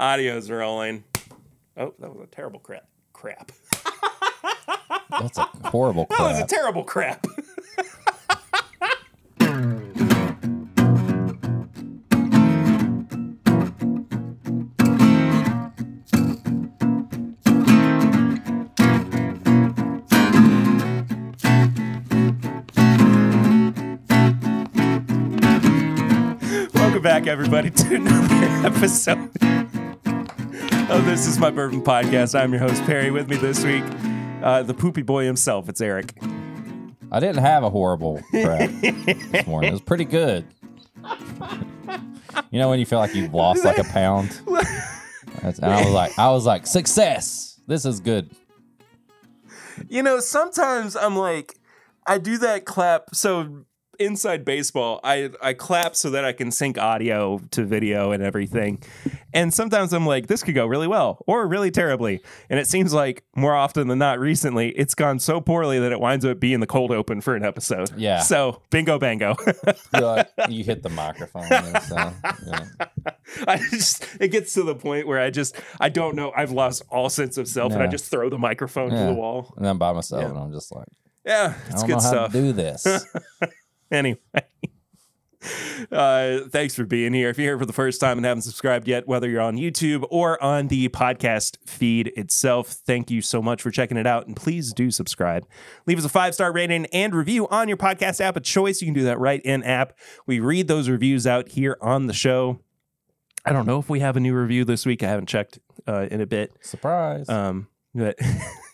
Audio's rolling. Oh, that was a terrible crap. Crap. That's a horrible crap. That was a terrible crap. Welcome back, everybody, to another episode of This Is My Bourbon Podcast. I'm your host, Perry. With me this week, uh, the poopy boy himself. It's Eric. I didn't have a horrible crap this morning. It was pretty good. You know when you feel like you've lost like a pound? That's, and I was like, I was like, success. This is good. You know, sometimes I'm like, I do that clap. So inside baseball, I I clap so that I can sync audio to video and everything. And sometimes I'm like, this could go really well or really terribly. And it seems like more often than not, recently, it's gone so poorly that it winds up being the cold open for an episode. Yeah. So bingo bango. Like, you hit the microphone. and so, yeah. I just it gets to the point where I just I don't know. I've lost all sense of self and I just throw the microphone to the wall. And I'm by myself, Yeah. and I'm just like, Yeah, I it's don't good know how stuff. to do this. anyway. Uh thanks for being here. If you're here for the first time and haven't subscribed yet whether you're on youtube or on the podcast feed itself thank you so much for checking it out and please do subscribe. Leave us a five star rating and review on your podcast app of choice. You can do that right in app. We read those reviews out here on the show. I don't know if we have a new review this week. I haven't checked uh, in a bit. Surprise. um but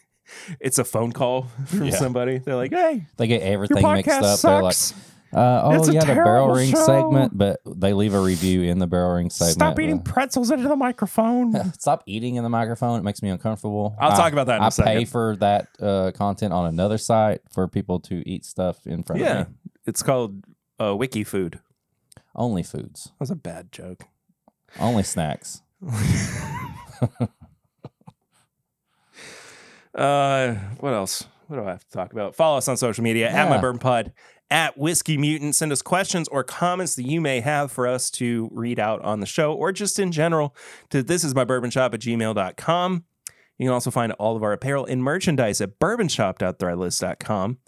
it's a phone call from Yeah. somebody they're like hey they get everything mixed up. They're like, sucks uh, oh, It's a yeah, the barrel ring show. segment, but they leave a review in the barrel ring segment. Stop eating pretzels into the microphone. Stop eating in the microphone. It makes me uncomfortable. I'll I- talk about that in a I second. pay for that uh, content on another site for people to eat stuff in front yeah, of me. it's called uh, Wiki Food. Only foods, That was a bad joke. only snacks. Uh, what else? What do I have to talk about? Follow us on social media at my Yeah. bourbon pod at whiskey mutant. Send us questions or comments that you may have for us to read out on the show or just in general to this is my bourbon shop at gmail.com. You can also find all of our apparel and merchandise at bourbonshop.threadless.com.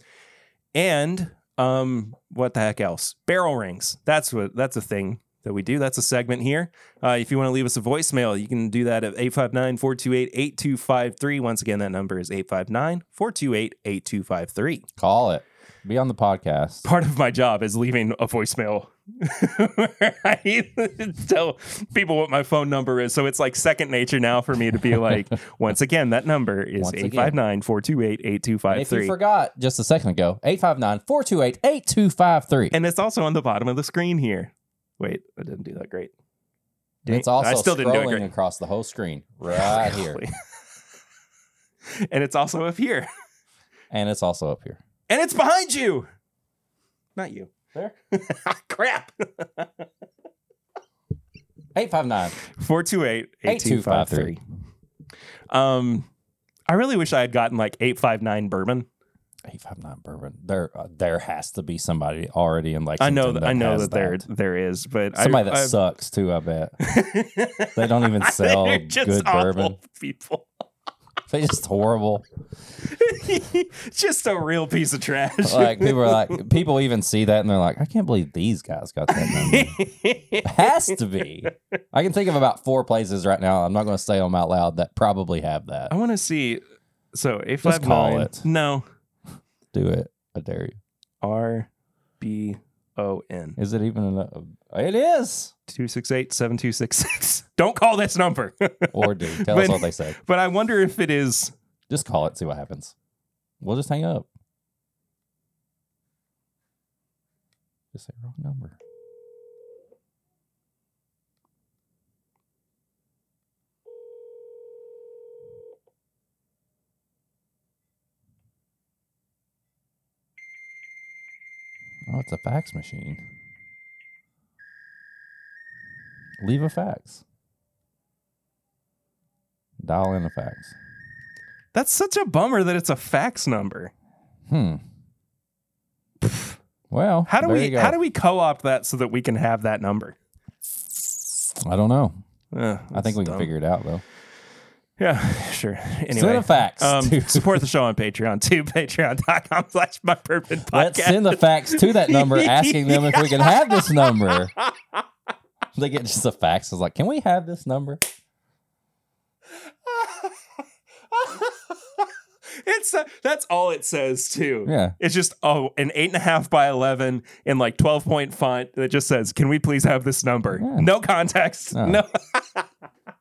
And um, what the heck else? Barrel rings. That's what that's a thing that we do. That's a segment here. Uh, if you want to leave us a voicemail, you can do that at 859-428-8253. Once again, that number is 859-428-8253. Call it. Be on the podcast. Part of my job is leaving a voicemail. I tell people what my phone number is. So it's like second nature now for me to be like, once again, that number is Once again. 859-428-8253. If you forgot just a second ago, 859 428 8253. And it's also on the bottom of the screen here. Wait, I didn't do that great. It's also I still didn't do it scrolling great. across the whole screen right here. and it's also up here. And it's also up here. And it's behind you. Not you. There. Crap. 859 428 8253. 8253. Um, I really wish I had gotten like 859 bourbon. 859 bourbon. There uh, there has to be somebody already in like I know that, I know that, there there is, but Somebody I, that I- sucks too, I bet. They don't even sell good bourbon. People. They're just horrible. just a real piece of trash. Like people are like people even see that and they're like, I can't believe these guys got that number. has to be. I can think of about four places right now. I'm not going to say them out loud that probably have that. I want to see. So five call nine. it. No. Do it. I dare you. R B O N Is it even enough? It is. two six eight seven two six six. Don't call this number. Or do. Tell us what they say. but I wonder if it is. Just call it. See what happens. We'll just hang up. Just say wrong number. Oh, it's a fax machine. Leave a fax. Dial in a fax. That's such a bummer that it's a fax number. Hmm. Well, How do we how do we co-opt that so that we can have that number? I don't know. Uh, I think we can figure it out though. Yeah, sure. Send Anyway, the facts. um, to- support the show on Patreon too. Patreon.com slash my bourbon podcast. Let's send the facts to that number, asking them if we can have this number. They get just the facts. It's like, can we have this number? it's uh, that's all it says too. Yeah. It's just oh an eight and a half by eleven in like twelve point font that just says, "Can we please have this number?" Yeah. No context. No.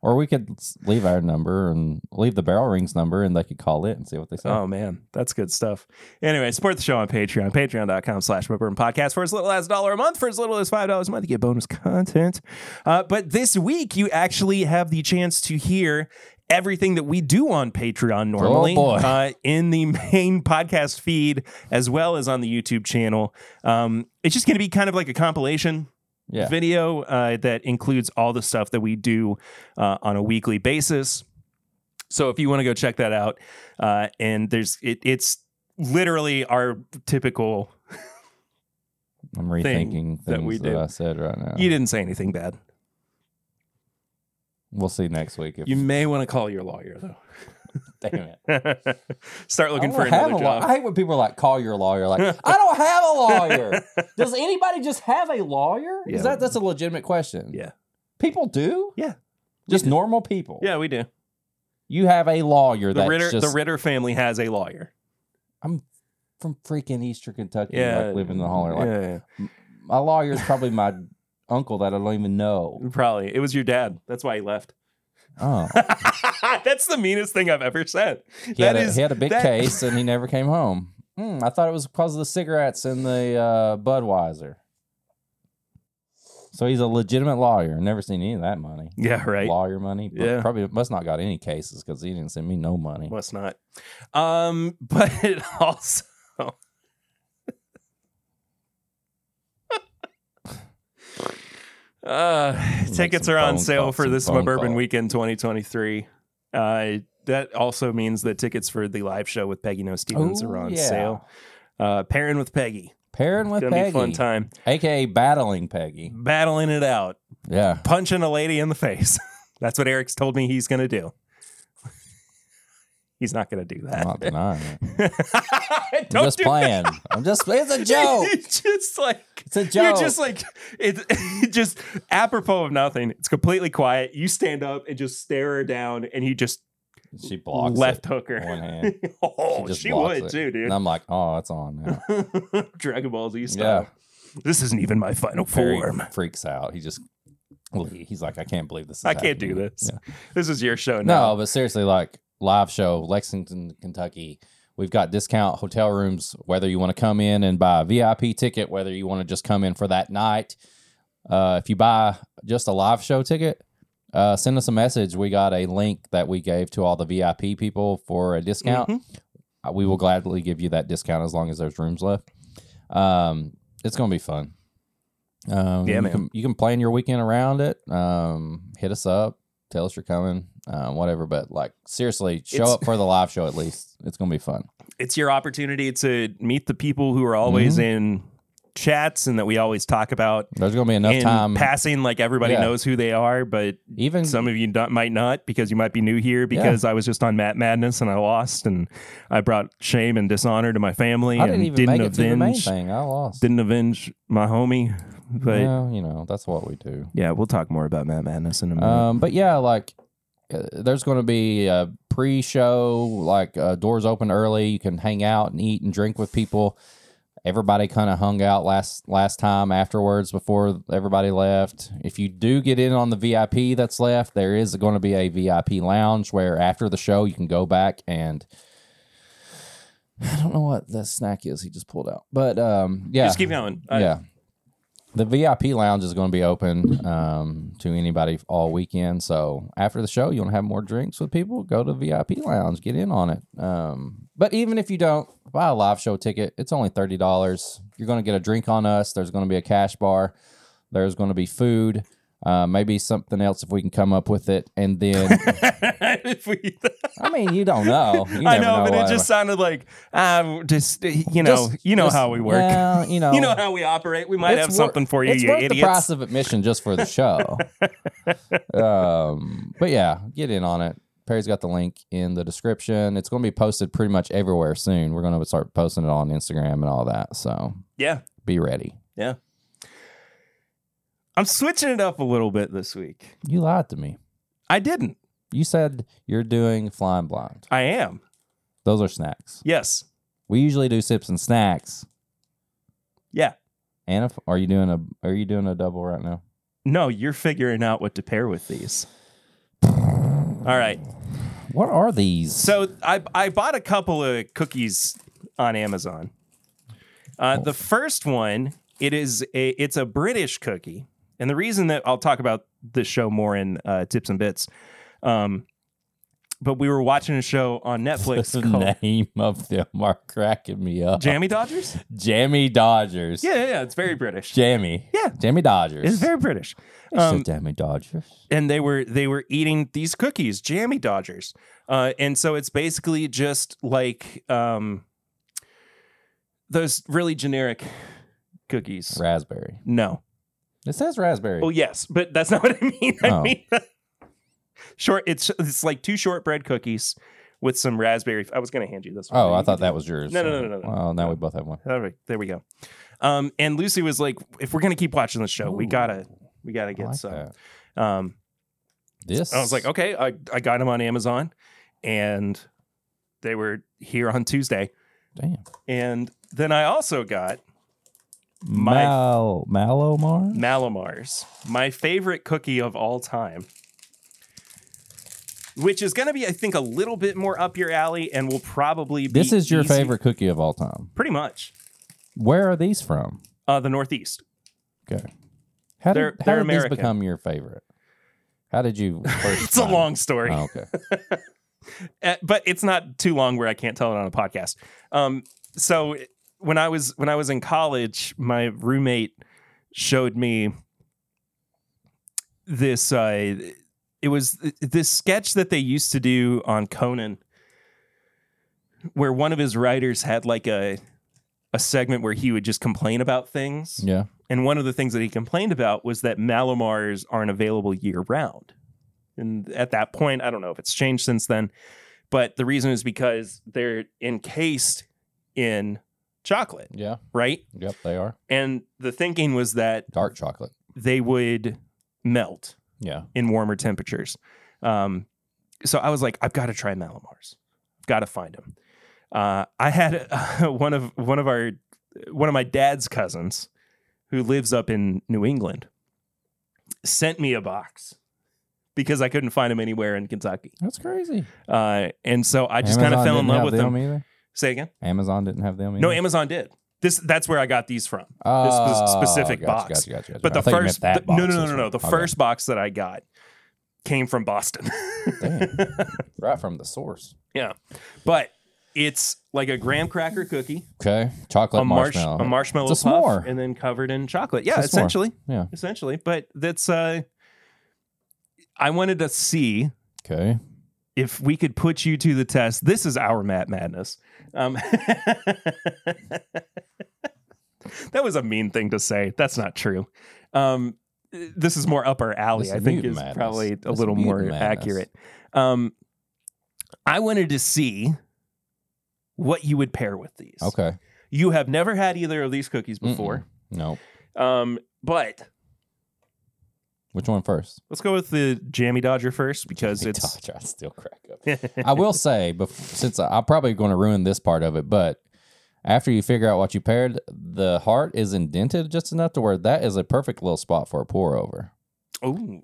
Or we could leave our number and leave the barrel rings number, and they could call it and see what they say. Oh man, that's good stuff. Anyway, support the show on Patreon, patreon.com slash My Bourbon podcast for as little as a dollar a month, for as little as five dollars a month, you get bonus content. Uh, but this week you actually have the chance to hear everything that we do on Patreon normally Oh. Uh, in the main podcast feed as well as on the YouTube channel. Um, it's just gonna be kind of like a compilation yeah. video uh, that includes all the stuff that we do uh, on a weekly basis. So if you want to go check that out, uh, and there's it, it's literally our typical. I'm rethinking things that that, we do. I said right now. You didn't say anything bad. we'll see next week. If You may want to call your lawyer though. damn it. Start looking for don't another a law- job. I hate when people are like, call your lawyer. Like, I don't have a lawyer. Does anybody just have a lawyer? Yeah. Is that that's a legitimate question? Yeah. People do? Yeah. Just normal people. Yeah, we do. You have a lawyer The that's Ritter, just the Ritter family has a lawyer. I'm from freaking Eastern Kentucky. Yeah, like living in the holler. Like yeah, yeah. my lawyer is probably my uncle that I don't even know. probably it was your dad. That's why he left. Oh, That's the meanest thing I've ever said. he, That had a, is- he had a big that- case and he never came home. Hmm, I thought it was because of the cigarettes and the uh, Budweiser. So he's a legitimate lawyer. Never seen any of that money. Yeah, right. Lawyer money. But Yeah. Probably must not got any cases because he didn't send me no money. Must not. Um, but it also uh tickets are on sale for this bourbon weekend 2023. Uh that also means that tickets for the live show with Peggy Noe Stevens Oh, are on yeah. sale. Uh pairing with Peggy. Pairing with be a fun time. aka battling Peggy. Battling it out. Yeah. Punching a lady in the face. That's what Eric's told me he's gonna do. He's not gonna do that. I'm that. not denying it. I'm just do playing. I'm just. Playing. It's a joke. it's just like It's a joke. you're just like it's it just apropos of nothing. It's completely quiet. You stand up and just stare her down, and you just She blocks left it. hook one hand. oh, she blocks would it. too, dude. And I'm like, oh, it's on now. Dragon Ball Z style. This isn't even my final form. freaks out. He just he's like, I can't believe this. Is I can't do this. Yeah. This is your show No, but seriously, like live show, Lexington, Kentucky. We've got discount hotel rooms, whether you want to come in and buy a VIP ticket, whether you want to just come in for that night. Uh, if you buy just a live show ticket, uh, send us a message. We got a link that we gave to all the VIP people for a discount. Mhm. Uh, we will gladly give you that discount as long as there's rooms left. Um, it's going to be fun. Um, Yeah, you man. Can, you can plan your weekend around it. Um, hit us up, tell us you're coming, uh, whatever. But like seriously, show It's- up for the live show at least. It's going to be fun. It's your opportunity to meet the people who are always Mm-hmm. in chats and that we always talk about There's going to be enough time. passing. Like everybody Yeah. knows who they are, but even Some of you not, might not because you might be new here because I was just on Matt Madness and I lost and I brought shame and dishonor to my family I and didn't even didn't make it to the main avenge thing. I lost. didn't avenge my homie. But yeah. well, you know that's what we do. Yeah, we'll talk more about Matt Madness in a minute. Um, but yeah, like there's going to be a pre-show, like uh, doors open early. You can hang out and eat and drink with people. Everybody kind of hung out last last time afterwards before everybody left. If you do get in on the VIP that's left, there is going to be a VIP lounge where after the show you can go back and I don't know what the snack is he just pulled out, but um, yeah, Just keep going. I- yeah. The VIP lounge is going to be open um, to anybody all weekend. So after the show, you want to have more drinks with people, go to VIP lounge, get in on it. Um, but even if you don't buy a live show ticket, it's only thirty dollars. You're going to get a drink on us. There's going to be a cash bar. There's going to be food. Uh, maybe something else if we can come up with it, and then if we I mean, you don't know. You I never know, but it just sounded like uh, just you know, Just- you know just- how we work. Well, you know, you know how we operate. We might have wor- something for you, It's you worth idiots. the price of admission just for the show. um, but yeah, get in on it. Perry's got the link in the description. It's going to be posted pretty much everywhere soon. We're going to start posting it on Instagram and all that. So yeah, be ready. yeah. I'm switching it up a little bit this week. You lied to me. I didn't. You said you're doing flying blind. I am. Those are snacks. Yes. We usually do sips and snacks. Yeah. And if, are you doing a are you doing a double right now? No, you're figuring out what to pair with these. All right. What are these? So I I bought a couple of cookies on Amazon. Uh, the first one it is a it's a British cookie, and the reason that I'll talk about this show more in uh, tips and bits. Um, but we were watching a show on Netflix the called name of them are cracking me up. Jammy Dodgers. Jammy Dodgers. Yeah, yeah, yeah, it's very British. Jammy. Yeah. Jammy Dodgers. It's very British. Um, Jammy Dodgers. and they were they were eating these cookies, jammy dodgers. Uh, and so it's basically just like um, those really generic cookies. Raspberry. No. It says raspberry. Oh yes, but that's not what I mean. I Oh. mean short. It's it's like two shortbread cookies with some raspberry. I was going to hand you this. one. Oh, I thought that was yours. No, no, no, no, no. Well, now we both have one. All right, there we go. Um, and Lucy was like, "If we're gonna keep watching the show, we Ooh. gotta, we gotta I get like some." that. Um, This. I was like, okay, I, I got them on Amazon and they were here on Tuesday. damn. And then I also got my Mal Mallomar. Mallomars, my favorite cookie of all time, which is going to be, I think, a little bit more up your alley and will probably be. This is your easy- favorite cookie of all time. Pretty much. Where are these from? Uh, the Northeast. Okay. How They're- did, how they're did these American. become your favorite? How did you first It's a find- long story. Oh, okay. Uh, but it's not too long where I can't tell it on a podcast. Um, so when I was when I was in college, my roommate showed me this. Uh, it was this sketch that they used to do on Conan, where one of his writers had like a a segment where he would just complain about things. Yeah. And one of the things that he complained about was that Mallomars aren't available year round. And at that point, I don't know if it's changed since then, but the reason is because they're encased in chocolate, Yeah. right? Yep. They are And the thinking was that dark chocolate. they would melt Yeah. in warmer temperatures. Um, so I was like, I've got to try Mallomars. I've got to find them. Uh, I had uh, one of one of our one of my dad's cousins who lives up in New England sent me a box because I couldn't find them anywhere in Kentucky. That's crazy. Uh, and so I just kind of fell in love with them. them either. Say again? Amazon didn't have them. Either? No, Amazon did. This that's where I got these from. this Oh, spe- specific gotcha, box. Gotcha, gotcha. But I the thought you meant first the- no no no no, no. The okay. first box that I got came from Boston. Right from the source. yeah, but it's like a graham cracker cookie, Okay, chocolate a, marsh- marshmallow. a marshmallow It's a puff, s'more. and then covered in chocolate. Yeah, It's a s'more. essentially, Yeah. essentially. But that's uh, I wanted to see Okay. if we could put you to the test. This is our Matt Madness. Um, that was a mean thing to say. That's not true. Um, this is more upper alley. This I think is madness. probably a This little more madness. accurate. Um, I wanted to see what you would pair with these. Okay. You have never had either of these cookies before. No. Um, but Which one first? let's go with the Jammy Dodger first because Jammy it's Dodger, I still crack up. I will say, bef- since I, I'm probably going to ruin this part of it, but after you figure out what you paired, the heart is indented just enough to where that is a perfect little spot for a pour over. oh,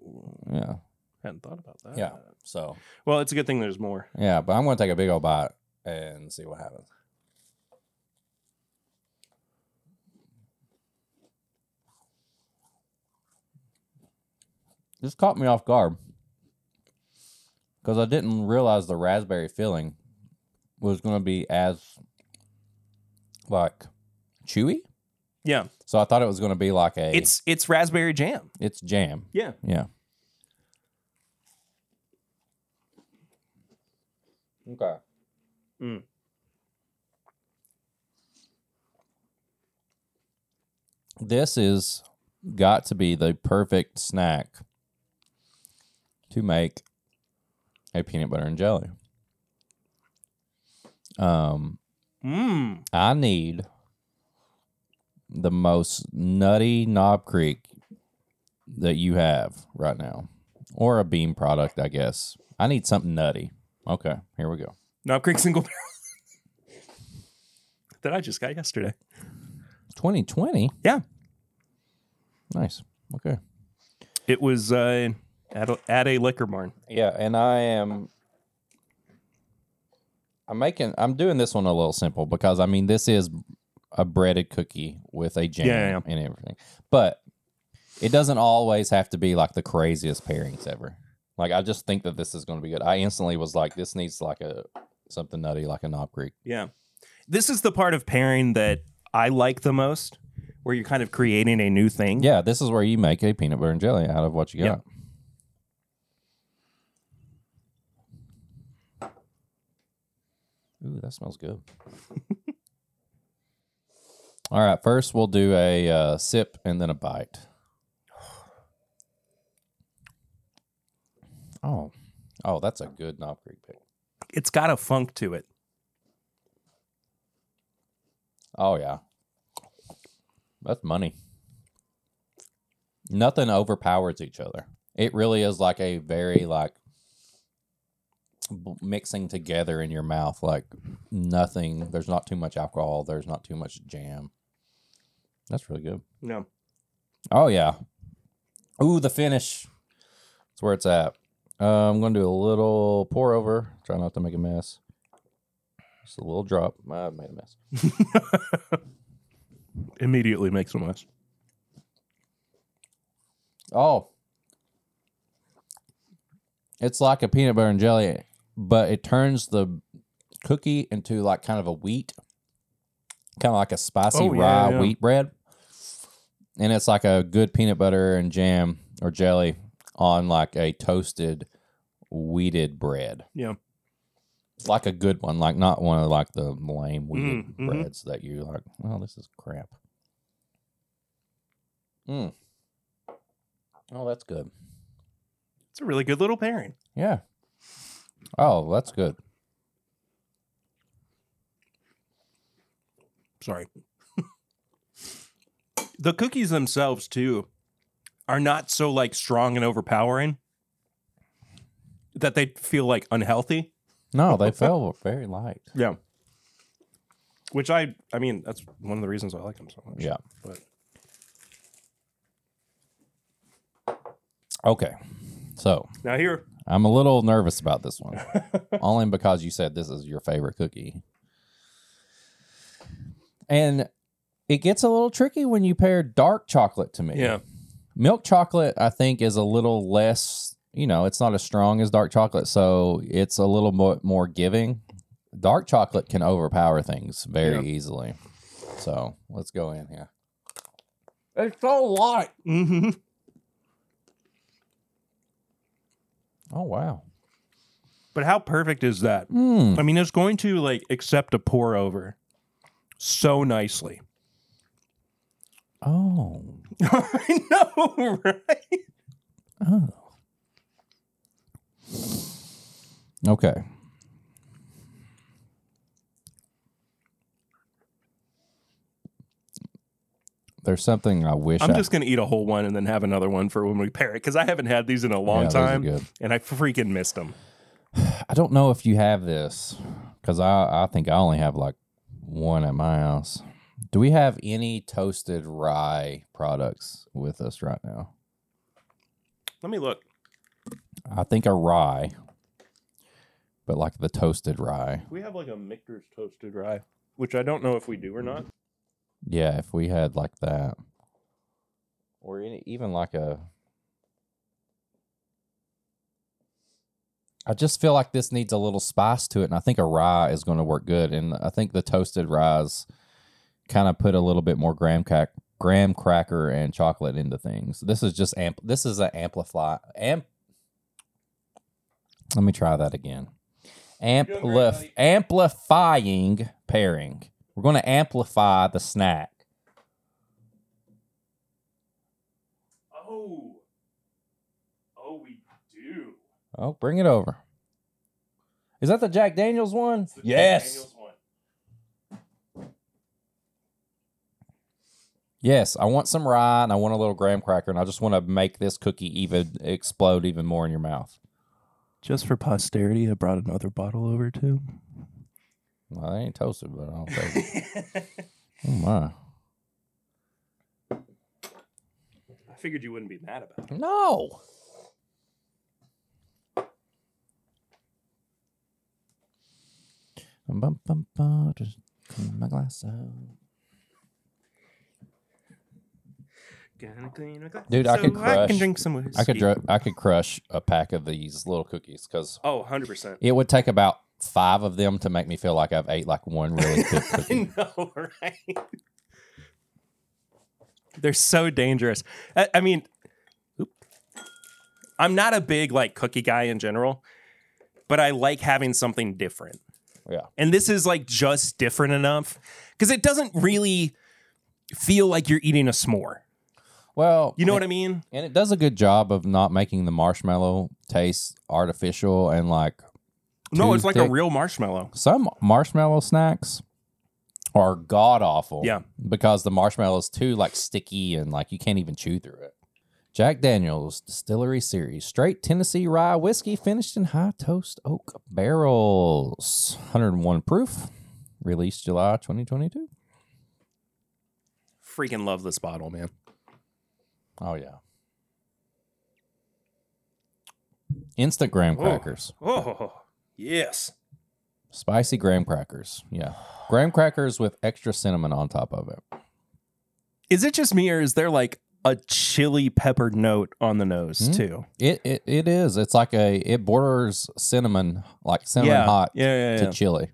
Yeah. hadn't thought about that. Yeah. So, Well, it's a good thing there's more. yeah, but I'm going to take a big old bite and see what happens. This caught me off guard because I didn't realize the raspberry filling was going to be as like chewy. Yeah, So I thought it was going to be like a it's it's raspberry jam. it's jam. Yeah. Yeah. Okay. Mm. This is got to be the perfect snack to make a peanut butter and jelly. Um, Mmm. I need the most nutty Knob Creek that you have right now, or a bean product, I guess. I need something nutty. Okay, here we go. Knob Creek single barrel. that I just got yesterday. 2020. Yeah. Nice. Okay. It was uh, at, a, at a liquor barn. Yeah, and I am. I'm making. I'm doing this one a little simple because I mean this is a breaded cookie with a jam Yeah, yeah, and everything, but it doesn't always have to be like the craziest pairings ever. Like I just think that this is going to be good. I instantly was like, this needs like a something nutty, like a Knob Creek. Yeah. This is the part of pairing that I like the most, where you're kind of creating a new thing. Yeah, this is where you make a peanut butter and jelly out of what you got. Ooh, that smells good. All right, first we'll do a uh, sip and then a bite. Oh, oh, that's a good Knob Creek pick. It's got a funk to it. Oh yeah, that's money. Nothing overpowers each other. It really is like a very like mixing together in your mouth. Like nothing. There's not too much alcohol. There's not too much jam. That's really good. No. Oh yeah. Ooh, the finish. That's where it's at. Uh, I'm gonna do a little pour over. Try not to make a mess. Just a little drop. I made a mess. Immediately makes a mess. Oh. It's like a peanut butter and jelly, but it turns the cookie into like kind of a wheat, kind of like a spicy Oh, yeah, rye yeah. wheat bread. And it's like a good peanut butter and jam or jelly on like a toasted wheated bread. Yeah. Like a good one, like not one of like the lame wheated Mm, breads that you like, oh, this is crap. Mm. Oh, that's good. It's a really good little pairing. Yeah. Oh, that's good. Sorry. the cookies themselves too are not so like strong and overpowering that they feel like unhealthy. No, they feel very light. Yeah. Which I I mean that's one of the reasons I like them so much. Yeah. But Okay. So now here I'm a little nervous about this one, only because you said this is your favorite cookie. And it gets a little tricky when you pair dark chocolate to me. yeah. Milk chocolate, I think, is a little less, you know, it's not as strong as dark chocolate. So it's a little more, more giving. Dark chocolate can overpower things very Yeah. easily. So let's go in here. It's so light. hmm Oh, wow. But how perfect is that? Mm. I mean, it's going to like accept a pour over so nicely. Oh. I know, right? Oh. Okay. There's something I wish I'm I just gonna eat a whole one and then have another one for when we pair it because I haven't had these in a long Yeah, those are time good. and I freaking missed them. I don't know if you have this because I, I think I only have like one at my house. Do we have any toasted rye products with us right now? Let me look. I think a rye, but like the toasted rye. We have like a Michter's toasted rye, which I don't know if we do or not. Yeah, if we had like that, or any, even like a. I just feel like this needs a little spice to it, and I think a rye is going to work good. And I think the toasted ryes kind of put a little bit more graham crack, graham cracker and chocolate into things. This is just amp. This is an amplify amp. Let me try that again. Amplif- amplifying pairing. We're going to amplify the snack. Oh. Oh, we do. Oh, bring it over. Is that the Jack Daniels one? Yes. Yes, I want some rye and I want a little graham cracker and I just want to make this cookie even explode even more in your mouth. Just for posterity, I brought another bottle over too. Well, they ain't toasted, but I'll take it. oh my. I figured you wouldn't be mad about it. No. Bum, bum, bum, just clean my glass out. Gonna clean my glass Dude, I could so I crush- can drink some whiskey. I could dr- I could crush a pack of these little cookies because Oh, 100%. it would take about five of them to make me feel like I've ate like one really thick cookie. I know, right? They're so dangerous. I, I mean, oop. I'm not a big like cookie guy in general, but I like having something different. Yeah. And this is like just different enough because it doesn't really feel like you're eating a s'more. Well, You know what I mean? and it does a good job of not making the marshmallow taste artificial and like No, it's like a real marshmallow. some marshmallow snacks are god awful. Yeah. Because the marshmallow is too like sticky and like you can't even chew through it. Jack Daniels Distillery Series, straight Tennessee rye whiskey finished in high toast oak barrels. 101 proof. Released July 2022. Freaking love this bottle, man. Oh yeah. Instant graham Oh. crackers. Oh, yes. Spicy graham crackers. Yeah. Graham crackers with extra cinnamon on top of it. Is it just me or is there like a chili pepper note on the nose Hmm? too? It, it it is. It's like a it borders cinnamon, like cinnamon yeah. hot Yeah, yeah, to yeah. chili.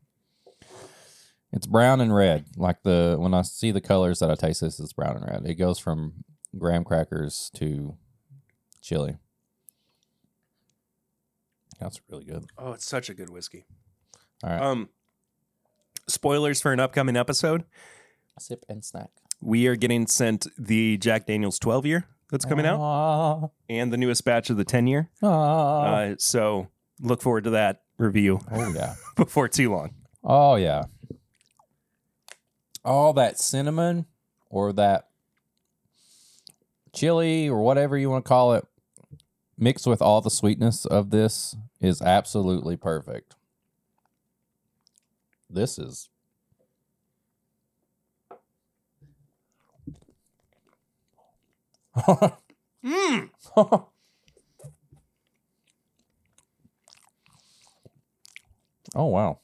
It's brown and red. Like the when I see the colors that I taste this, it's brown and red. It goes from graham crackers to chili. That's really good. Oh, it's such a good whiskey. All right. Um, spoilers for an upcoming episode. Sip and snack. We are getting sent the Jack Daniels 12 year that's coming out out. and the newest batch of the 10 year. Uh, so look forward to that review oh yeah. before too long. Oh yeah. All that cinnamon or that chili or whatever you want to call it mixed with all the sweetness of this is absolutely perfect. This is Mm. Oh wow.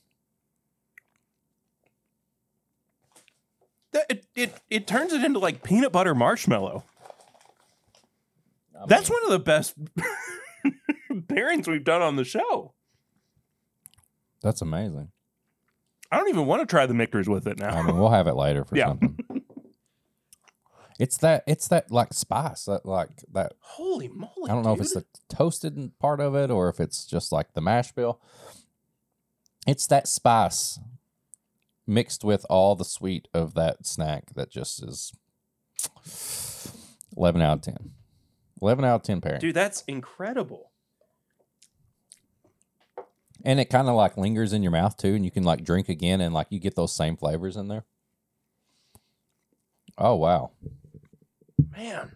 It, it, it turns it into like peanut butter marshmallow. That's one of the best pairings we've done on the show. That's amazing. I don't even want to try the mixers with it now. I mean, we'll have it later for Yeah. something. It's that it's that like spice that like that Holy moly! I don't know if it's the toasted part of it or if it's just like the mash bill. It's that spice mixed with all the sweet of that snack that just is 11 out of 10. 11 out of 10 pairing. dude. That's incredible. And it kind of like lingers in your mouth too. And you can like drink again and like you get those same flavors in there. Oh, wow. Man.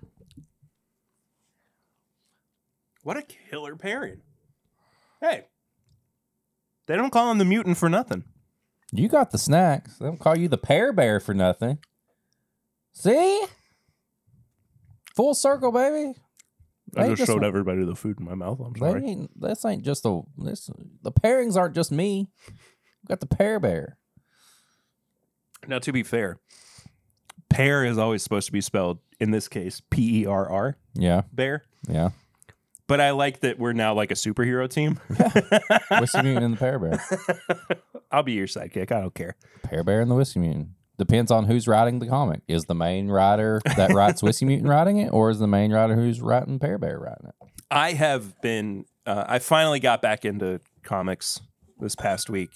What a killer pairing. Hey. They don't call him the mutant for nothing. You got the snacks. They don't call you the pear bear for nothing. See? Full circle, baby. I They just showed everybody the food in my mouth. I'm sorry. ain't, this ain't just a this the pairings aren't just me. We got the pear bear. Now, to be fair, pear is always supposed to be spelled, in this case, P E R R, Yeah, bear. yeah. But I like that we're now like a superhero team. Whiskey mutant and the pear bear. I'll be your sidekick. I don't care. Pear bear and the whiskey mutant. Depends on who's writing the comic. Is the main writer that writes whiskey mutant writing it, or is the main writer who's writing pear bear writing it? I have been, uh, I finally got back into comics this past week.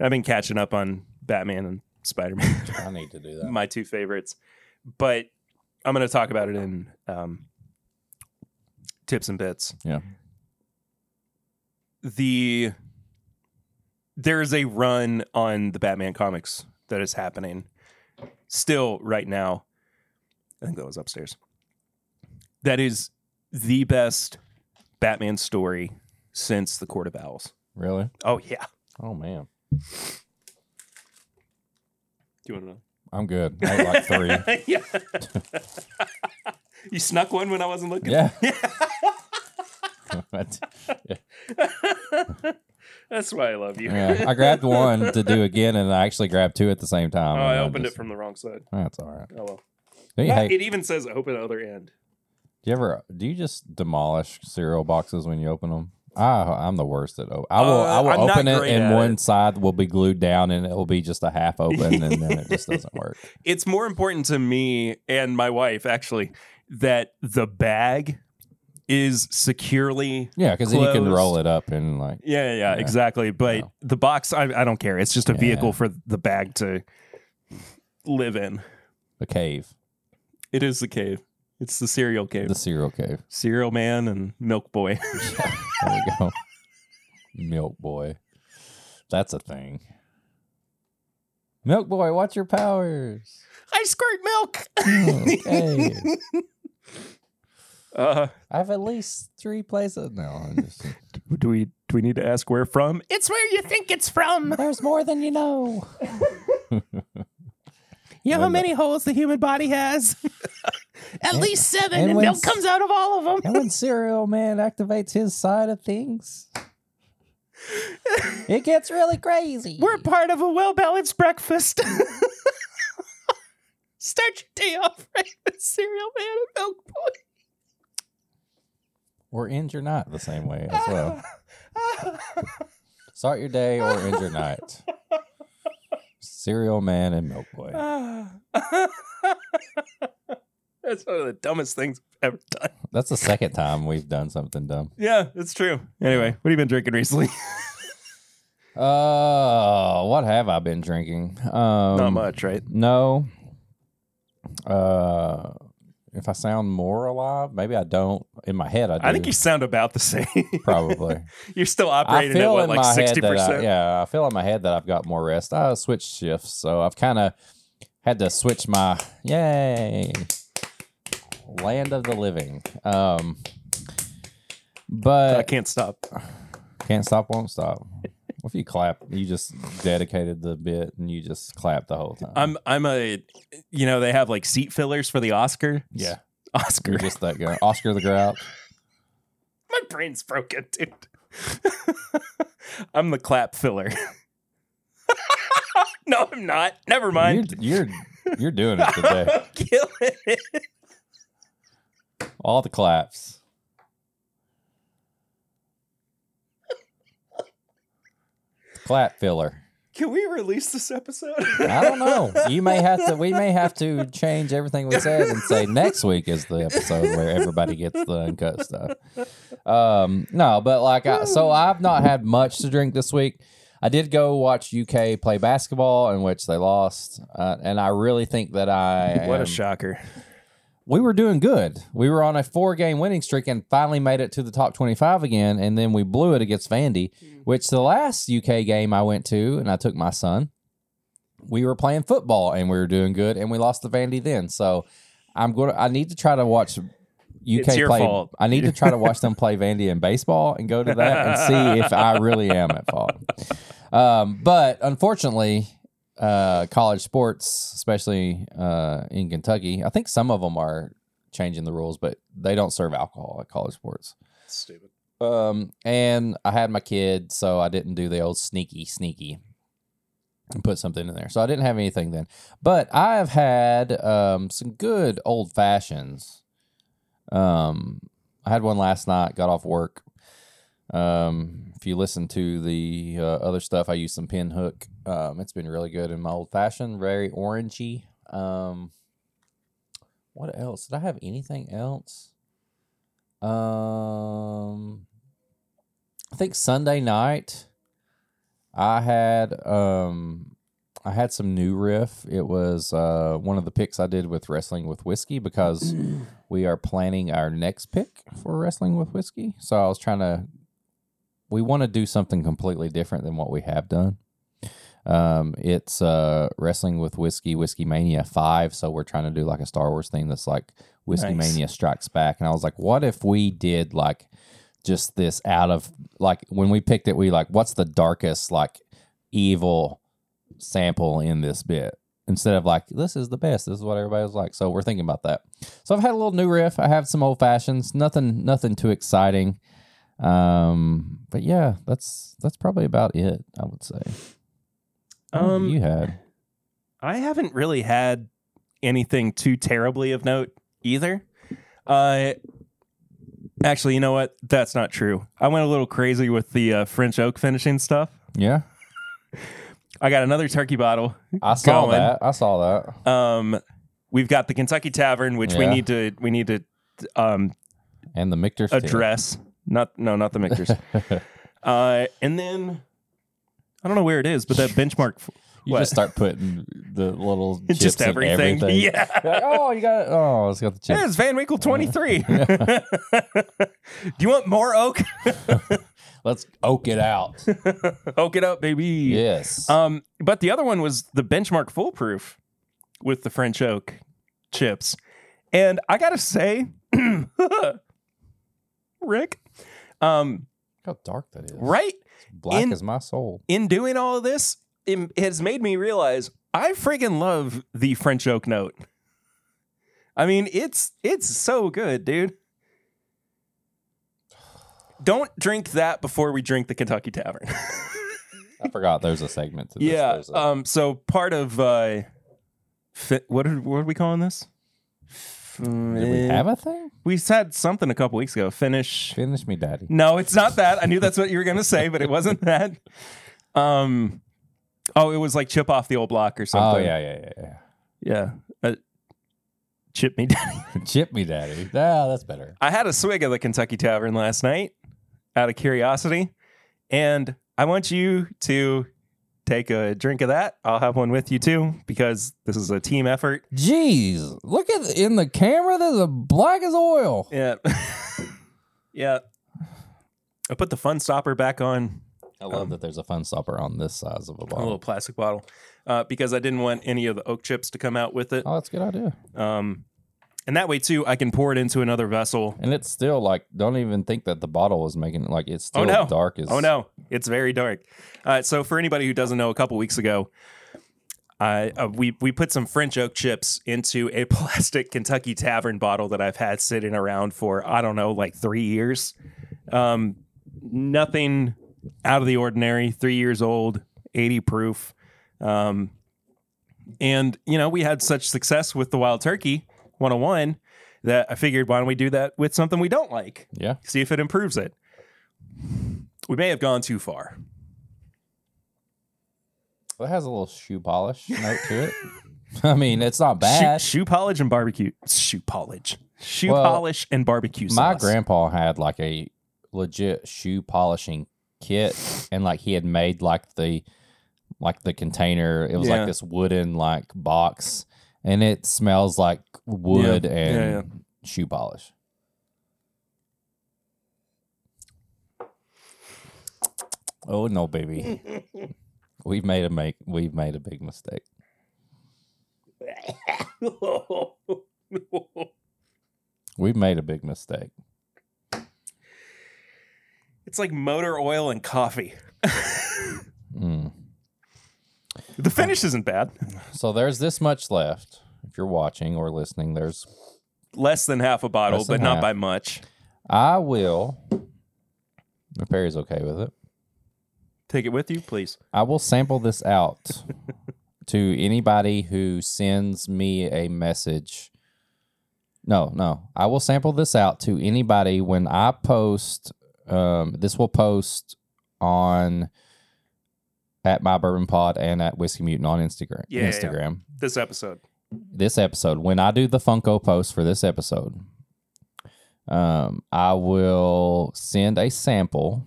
I've been catching up on Batman and Spider Man, I need to do that. my two favorites. But I'm going to talk about it in um, tips and bits. Yeah. The there's a run on the Batman comics that is happening still right now. I think that was upstairs. That is the best Batman story since the Court of Owls. Really? Oh yeah. Oh man, Do you want to know? I'm good. I ate like three. yeah. you snuck one when I wasn't looking. yeah. That's why I love you. yeah. I grabbed one to do again, and I actually grabbed two at the same time. Oh, I opened just- it from the wrong side. That's all right. Oh well. Ah, It even says open other end. do you ever? Do you just demolish cereal boxes when you open them? I, I'm the worst at. o- I will. Uh, I will I'm open it, and one it. side will be glued down, and it will be just a half open, and then it just doesn't work. It's more important to me and my wife actually that the bag is securely Yeah, because you can roll it up and like. Yeah, yeah, yeah, exactly. But Yeah. the box, I, I don't care. It's just a Yeah. vehicle for the bag to live in. The cave, It is the cave. It's the cereal cave. the cereal cave. cereal man and milk boy. There we go. Milk boy, that's a thing. Milk boy, what's your powers? I squirt milk. Oh, okay. uh, I have at least three places. No, I'm just, do we do we need to ask where from? It's where you think it's from. there's more than you know. You know how many holes the human body has? At And- least seven, and and, when milk s- comes out of all of them. And when Cereal Man activates his side of things, it gets really crazy. We're part of a well balanced breakfast. Start your day off right with cereal man and milk boy. Or end your night the same way as well. Start your day or end your night. Cereal Man and Milk Boy. That's one of the dumbest things I've ever done. That's the second time we've done something dumb. Yeah, it's true. Anyway, what have you been drinking recently? Uh, what have I been drinking? Um, Not much, right? No. Uh, if I sound more alive, maybe I don't. In my head, I do. I think you sound about the same. probably. You're still operating at what, like sixty percent. yeah, I feel in my head that I've got more rest. I switched shifts, so I've kind of had to switch my yay land of the living. Um, but I can't stop. Can't stop, won't stop. What if you clap? You just dedicated the bit and you just clap the whole time. I'm I'm a you know they have like seat fillers for the Oscar. yeah, Oscar. you're just that guy. Oscar the Grouch. My brain's broken, dude. I'm the clap filler. no, I'm not. Never mind. You're, you're you're doing it today. I'm killing it. All the claps. Clap filler. Can we release this episode? I don't know. You may have to. We may have to change everything we said and say next week is the episode where everybody gets the uncut stuff. Um, no, but like, I, so I've not had much to drink this week. I did go watch UK play basketball, in which they lost, uh, and I really think that I what am- a shocker. We were doing good. We were on a four game winning streak and finally made it to the top 25 again. And then we blew it against Vandy, which the last UK game I went to and I took my son, we were playing football and we were doing good and we lost to Vandy then. So I'm going to, I need to try to watch UK It's your play. fault. I need to try to watch them play Vandy in baseball and go to that and see if I really am at fault. Um, but unfortunately, uh, college sports, especially uh, in Kentucky, I think some of them are changing the rules, but they don't serve alcohol at college sports. Stupid. Um, and I had my kid, so I didn't do the old sneaky, sneaky and put something in there. So I didn't have anything then. But I have had um, some good old fashions. Um, I had one last night, got off work. Um, if you listen to the uh, other stuff, I use some Pinhook. Um, it's been really good in my old fashioned, very orangey. Um, what else? Did I have anything else? Um, I think Sunday night I had um I had some New Riff. It was uh one of the picks I did with Wrestling with Whiskey because we are planning our next pick for Wrestling with Whiskey. So I was trying to we want to do something completely different than what we have done. Um it's uh Wrestling with Whiskey, Whiskey Mania 5, so we're trying to do like a Star Wars theme that's like Whiskey Nice. Mania Strikes Back and I was like what if we did like just this out of like when we picked it we like what's the darkest like evil sample in this bit? Instead of like this is the best this is what everybody was like. So we're thinking about that. So i've had a little New Riff. I have some old fashions nothing nothing too exciting um but yeah that's that's probably about it i would say What Um, you had I haven't really had anything too terribly of note either. Uh, actually, you know what? That's not true. I went a little crazy with the uh, French oak finishing stuff. yeah I got another turkey bottle. i saw Going. that i saw that Um, we've got the Kentucky Tavern, which we need to we need to um, and the Michter's address. Not no, not the Mictors. uh, and then I don't know where it is, but that benchmark. you What? just start putting the little chips just in everything. everything. Yeah. Like, oh you got it oh it's got the chips There's Van Winkle 23. Do you want more oak? let's oak it out oak it up, baby. yes Um, but the other one was the benchmark Full Proof with the French oak chips. And I gotta say, Rick, um, Look how dark that is. right Black in- as my soul. in doing all of this, it has made me realize I friggin' love the French oak note. I mean, it's it's so good, dude. Don't drink that before we drink the Kentucky Tavern. I forgot there's a segment to this. yeah. A- Um. So part of uh, what are what are we calling this? Did we have a thing? We said something a couple weeks ago. Finish. Finish me, daddy. No, it's not that. I knew that's what you were gonna say, but it wasn't that. Um. Oh, it was like chip off the old block or something. Oh something. yeah, yeah, yeah, Yeah. Uh, chip me daddy. Chip me, daddy. Yeah, that's better. I had a swig of the Kentucky Tavern last night out of curiosity, and I want you to take a drink of that. I'll have one with you too because this is a team effort. Jeez, look at in the camera. There's a black as oil. Yeah. yeah. I put the fun stopper back on I love that there's a fun stopper on this size of a bottle, a bottle. little plastic bottle uh, because I didn't want any of the oak chips to come out with it. Oh, that's a good idea. Um, and that way too, I can pour it into another vessel. And it's still like, don't even think that the bottle is making it like it's still Oh, no. dark as. Oh no, it's very dark. Uh, so for anybody who doesn't know, a couple weeks ago, I uh, we we put some French oak chips into a plastic Kentucky Tavern bottle that I've had sitting around for I don't know like three years. Um, nothing out of the ordinary. Three years old, eighty proof. Um, and you know we had such success with the Wild Turkey 101 that I figured why don't we do that with something we don't like? Yeah. see if it improves it. We may have gone too far. Well, it has a little shoe polish note to it. I mean, it's not bad. shoe polish and barbecue. Shoe polish. Shoe Well, polish and barbecue My grandpa had like a legit shoe polishing kit, and like he had made like the like the container. It was Yeah. like this wooden like box, and it smells like wood Yeah, and yeah, yeah. shoe polish. Oh no, baby. we've made a make we've made a big mistake. We've made a big mistake. it's like motor oil and coffee. Mm. The finish isn't bad. So there's this much left. If you're watching or listening, there's Less than half a bottle, Less than but not half. by much. I will if Perry's okay with it. Take it with you, please. I will sample this out to anybody who sends me a message. No, no. I will sample this out to anybody when I post. Um, this will post on at my bourbon pod and at whiskey mutant on Instagram. Yeah, yeah, yeah. Instagram. This episode. This episode, when I do the Funko post for this episode, um, I will send a sample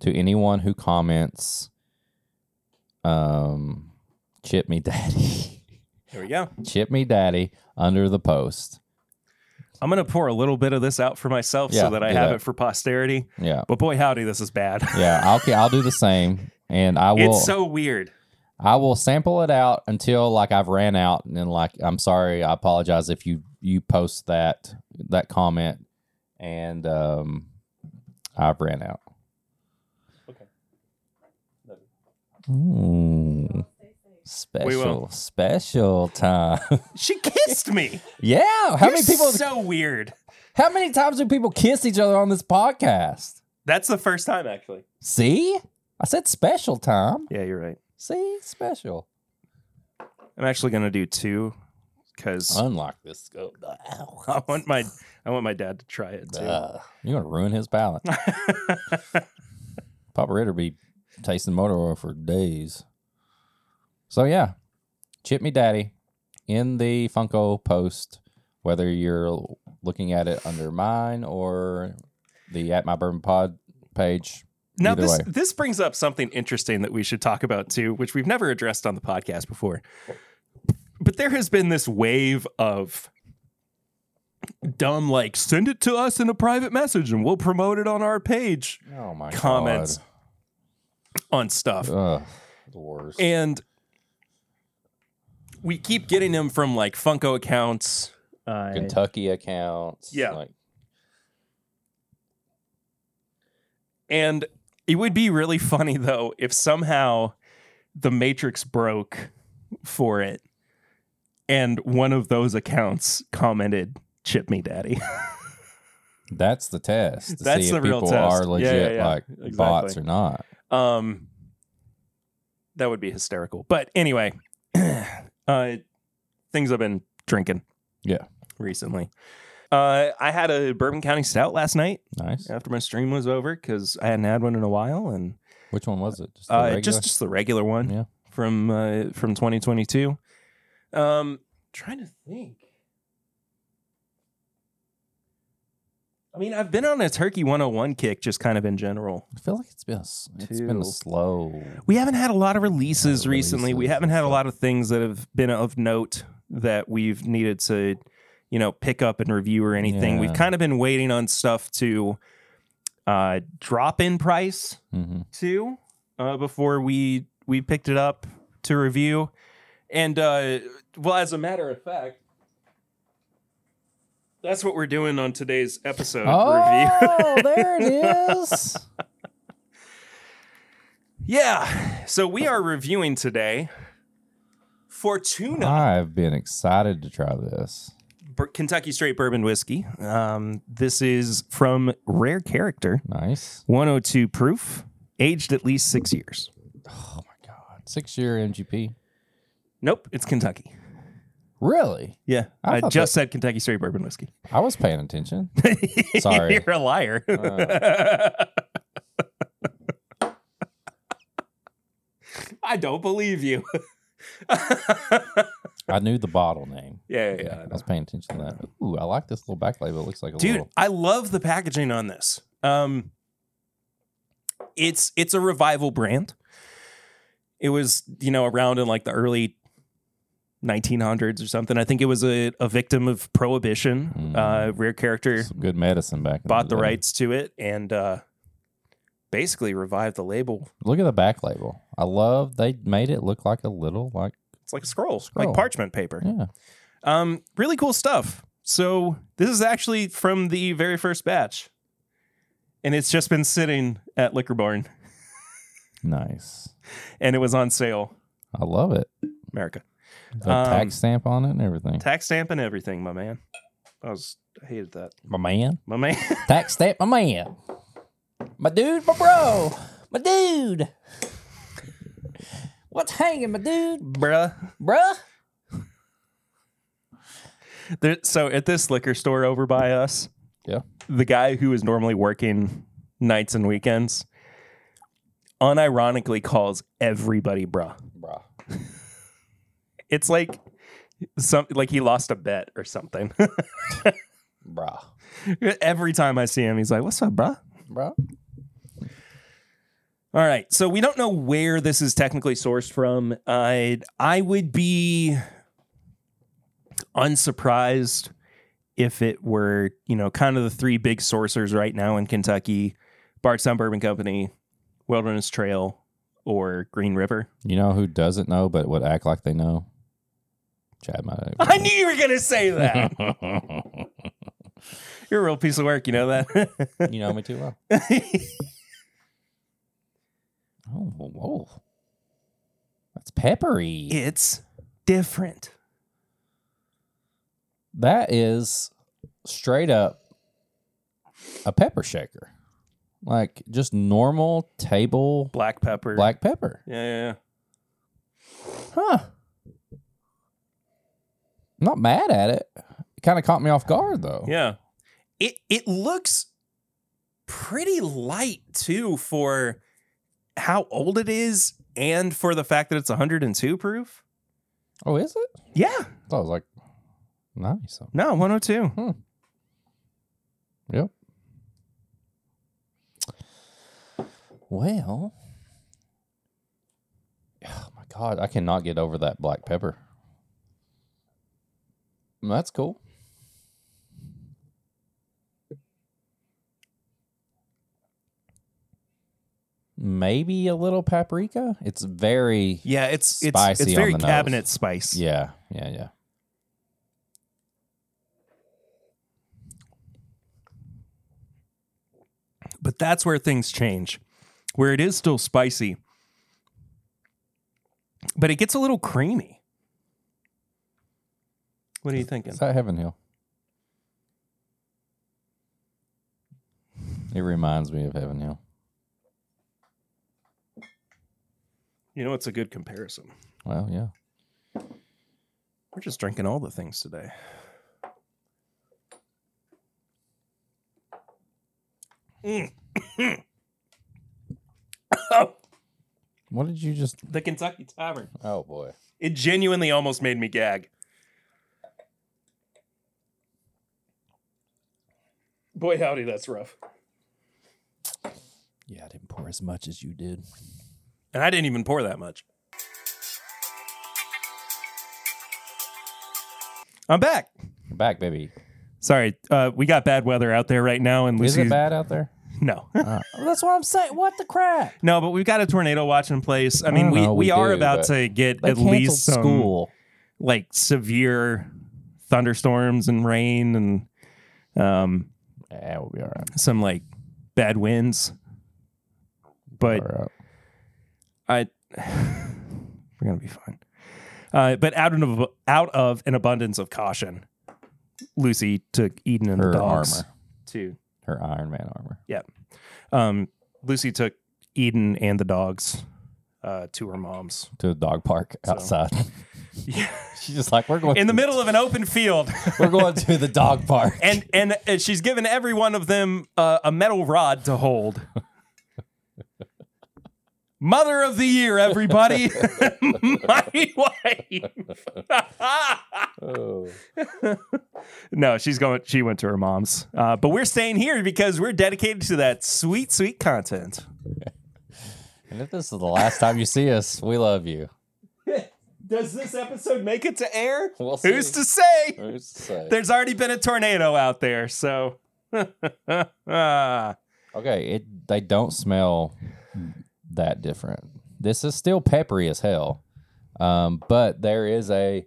to anyone who comments, um, chip me daddy, Here we go. chip me daddy under the post. I'm gonna pour a little bit of this out for myself Yeah, so that I have that. it for posterity. Yeah, But boy, howdy, this is bad. yeah. I'll I'll do the same, and I will. it's so weird. I will sample it out until like I've ran out, and then like I'm sorry, I apologize if you you post that that comment, and um, I've ran out. Okay. Special special time. She kissed me. yeah, how You're many people? So weird. how many times do people kiss each other on this podcast? That's the first time, actually. See, I said special Tom. Yeah, you're right. See, special. I'm actually gonna do two because Unlock this scope. I want my I want my dad to try it too. Ugh, you're gonna ruin his palate. Papa Ritter be tasting motor oil for days. So yeah, chip me daddy in the Funko post, whether you're looking at it under mine or the at my bourbon pod page. Now Either this way. this brings up something interesting that we should talk about too, which we've never addressed on the podcast before. But there has been this wave of dumb like send it to us in a private message and we'll promote it on our page Oh my comments on stuff. Ugh, the worst. And we keep getting them from like Funko accounts. Uh, Kentucky accounts. Yeah. Like, And it would be really funny though if somehow the Matrix broke for it and one of those accounts commented chip me daddy. that's the test. To That's see the if real people test. are Yeah, legit yeah, yeah. like Exactly. bots or not. um that would be hysterical. But anyway, uh things I've been drinking Yeah. recently. Uh I had a Bourbon County Stout last night Nice. after my stream was over cuz I hadn't had one in a while and Which one was it? Just the Uh, regular? just just the regular one Yeah. from uh, from 2022. Um, trying to think. I mean, I've been on a Turkey 101 kick, just kind of in general. I feel like it's been a, s- it's been Two. a slow. We haven't had a lot of releases recently. We releases haven't had a and lot of things that have been of note that we've needed to, you know, pick up and review or anything. We've kind of been waiting on stuff to uh, drop in price hmm too uh, before we we picked it up to review. And uh, well, as a matter of fact, that's what we're doing on today's episode review. Oh, there it is. yeah, so we are reviewing today Fortuna I've been excited to try this. Kentucky Straight Bourbon Whiskey. Um, this is from Rare Character, Nice. 102 proof, aged at least six years. Oh my god, six year MGP. Nope, it's Kentucky. Really? Yeah, I I, just said Kentucky Straight Bourbon Whiskey. I was paying attention. Sorry. You're a liar. I don't believe you. I knew the bottle name. yeah, yeah, yeah. I was paying attention to that. Ooh, I like this little back label. It looks like a Dude, little. I love the packaging on this. Um it's it's a revival brand. It was, you know, around in like the early 1900s or something. I think it was a, a victim of prohibition. Mm. Uh rare character Some good medicine back. in bought the day. rights to it and uh basically revived the label Look at the back label. I love they made it look like a little like It's like a scroll, Scroll. like parchment paper. yeah. Um, really cool stuff. So this is actually from the very first batch, and it's just been sitting at Liquor Barn, Nice. and it was on sale. I love it. America The Um, tag stamp on it and everything. tax stamp and everything, my man. I was I hated that, My man. my man. Tag stamp, my man. My dude, my bro. My dude. What's hanging, my dude? Bruh. Bruh? There, so at this liquor store over by us, Yeah. the guy who is normally working nights and weekends unironically calls everybody bruh. Bruh. It's like some like he lost a bet or something. Bruh. Every time I see him, he's like, "What's up, bruh?" Bruh. All right. So we don't know where this is technically sourced from. Uh, I would be unsurprised if it were, you know, kind of the three big sourcers right now in Kentucky Bardstown Bourbon Company, Wilderness Trail, or Green River. You know who doesn't know but would act like they know? Chad might. I knew you were going to say that. You're a real piece of work. You know that? you know me too well. Oh, whoa. That's peppery. it's different. That is straight up a pepper shaker. Like just normal table Black pepper. black pepper. Yeah, yeah, yeah. Huh. Not mad at it. It kind of caught me off guard though. Yeah. It it looks pretty light too for how old it is and for the fact that it's 102 proof. Oh, is it? Yeah. I thought it was like nice. No, 102. Hmm. Yep. Well, oh my god, I cannot get over that black pepper. That's cool. Maybe a little paprika. It's very Yeah, it's it's Spicy it's on very the nose. cabinet spice. yeah, yeah, yeah. But that's where things change. Where it is still spicy. But it gets a little creamy. What are you thinking? Is that Heaven Hill? It reminds me of Heaven Hill. You know it's a good comparison. Well, yeah. We're just drinking all the things today. Mm. What did you just? the Kentucky Tavern. Oh boy. It genuinely almost made me gag. Boy, howdy, that's rough. Yeah, I didn't pour as much as you did. And I didn't even pour that much. I'm back. You're back, baby. Sorry, uh, we got bad weather out there right now, and Is Lucy. it bad out there? No, Uh, that's what I'm saying. What the crap? no, but we've got a tornado watch in place. I mean, we, know we, we are do, about but to get They at canceled least some school. like severe thunderstorms and rain and um, Yeah, we'll be all right. some like bad winds. But All right. I we're gonna be fine. Uh, but out of out of an abundance of caution, Lucy took Eden and Her the dogs armor, to her Iron Man armor. um, Lucy took Eden and the dogs uh, to her mom's. to the dog park So- outside. Yeah. She's just like, we're going In the middle of an open field, We're going to the dog park. and and she's given every one of them uh, a metal rod to hold. Mother of the year, everybody! My wife. oh. no, she's going. She went to her mom's, uh, but we're staying here because we're dedicated to that sweet, sweet content. And if this is the last time you see us, we love you. Does this episode make it to air? We'll see. Who's to say? Who's to say? There's already been a tornado out there, so. Okay, it they don't smell that different. This is still peppery as hell, um, but there is a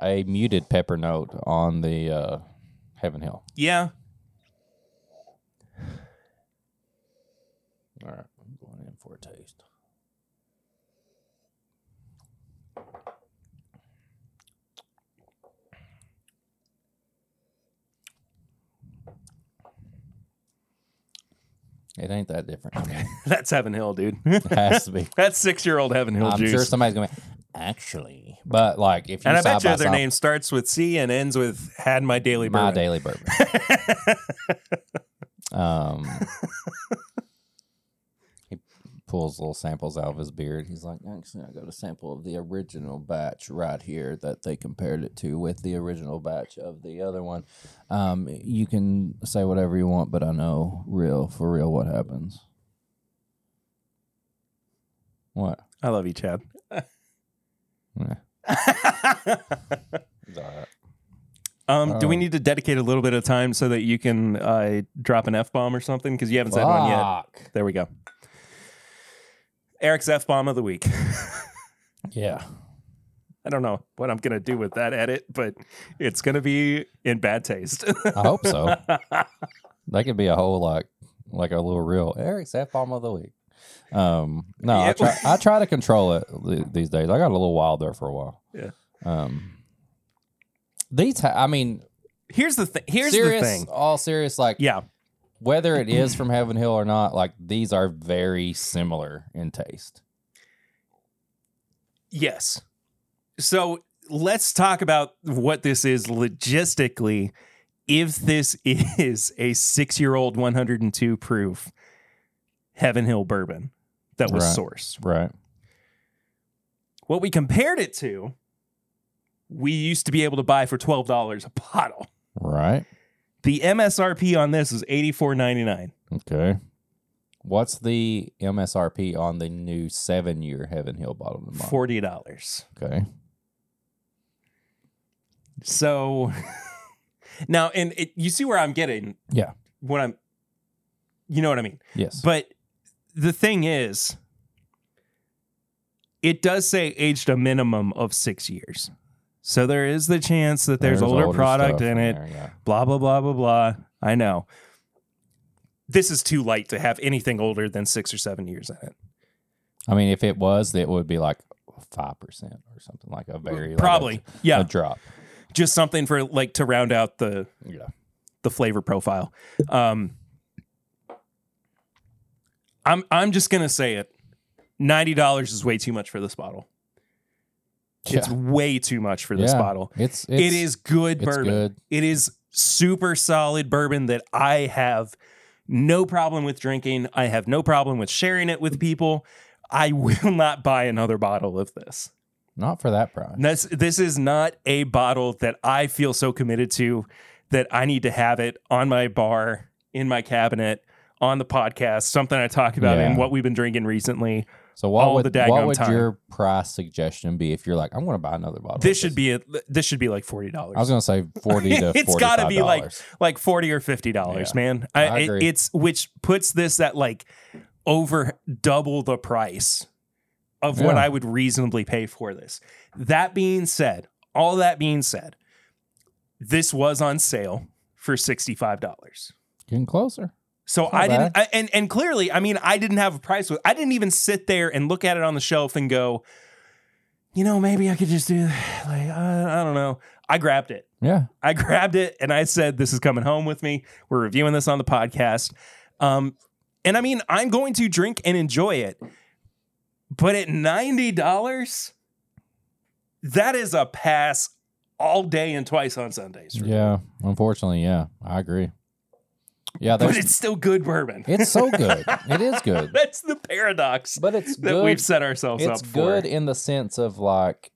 a muted pepper note on the uh, Heaven Hill. yeah, All right, I'm going in for a taste. It ain't that different. me. that's Heaven Hill, dude. It has to be. that's six-year-old Heaven Hill I'm juice. sure somebody's going to actually, but like if you and I bet you their name starts with C and ends with "Had my daily my daily bourbon. um, pulls little samples out of his beard. He's like, actually, I got a sample of the original batch right here that they compared it to with the original batch of the other one. Um, you can say whatever you want, but I know real for real what happens. What? I love you, Chad. Yeah, it's all right. um, do we Oh. need to dedicate a little bit of time so that you can uh, drop an f bomb or something? Because you haven't said one yet. There we go. Eric's f bomb of the week. Yeah. I don't know what I'm gonna do with that edit, but it's gonna be in bad taste. I hope so. that could be a whole like like a little real Eric's F bomb of the week. Um, no, I try, I try to control it these days. I got a little wild there for a while. Yeah. Um, these, I mean, here's the thing. Here's serious, the thing. all serious. Like, Yeah, whether it is from Heaven Hill or not, like these are very similar in taste. Yes. So let's talk about what this is logistically. If this is a six year old 102 proof Heaven Hill bourbon that was Right. sourced, Right. what we compared it to, we used to be able to buy for $12 a bottle. Right. The MSRP on this is $84.99. Okay. What's the MSRP on the new seven year Heaven Hill bottle? of Malt? $40. Okay. So now, and it, you see where I'm getting. Yeah. What I'm, you know what I mean. Yes. But the thing is, it does say aged a minimum of six years. So there is the chance that there's, older, product in it. there, yeah. Blah blah blah blah blah. I know. This is too light to have anything older than six or seven years in it. I mean, if it was, it would be like five percent or something like a very like a- Probably, a, drop. Just something for like to round out the Yeah. the flavor profile. Um, I'm I'm just gonna say it. Ninety dollars is way too much for this bottle. It's way too much for this Yeah. bottle. It's, it's it is good it's bourbon. good. It is super solid bourbon that I have no problem with drinking. I have no problem with sharing it with people. I will not buy another bottle of this. not for that price. This this is not a bottle that I feel so committed to that I need to have it on my bar, in my cabinet, on the podcast, something I talk about in Yeah. what we've been drinking recently. So what all would the what would time. your price suggestion be if you're like, I'm going to buy another bottle? This should be a, this should be like forty dollars. I was going to say forty to it's gotta be like- like 40 or 50 dollars Yeah. man I I, it- it's which puts this at like over double the price of what i would reasonably pay for this that being said all that being said this was on sale for $65 Getting closer. So i didn't. I, and and clearly i mean i didn't have a price with i didn't even sit there and look at it on the shelf and go you know maybe i could just do like i, I don't know i grabbed it Yeah. I grabbed it and I said, This is coming home with me. We're reviewing this on the podcast. Um, and I mean, I'm going to drink and enjoy it. But at $90, that is a pass all day and twice on Sundays. Yeah. Unfortunately, yeah, I agree. Yeah, But it's still good bourbon. it's so good. It is good. That's the paradox But it's that good. we've set ourselves up it's up good for. in the sense of like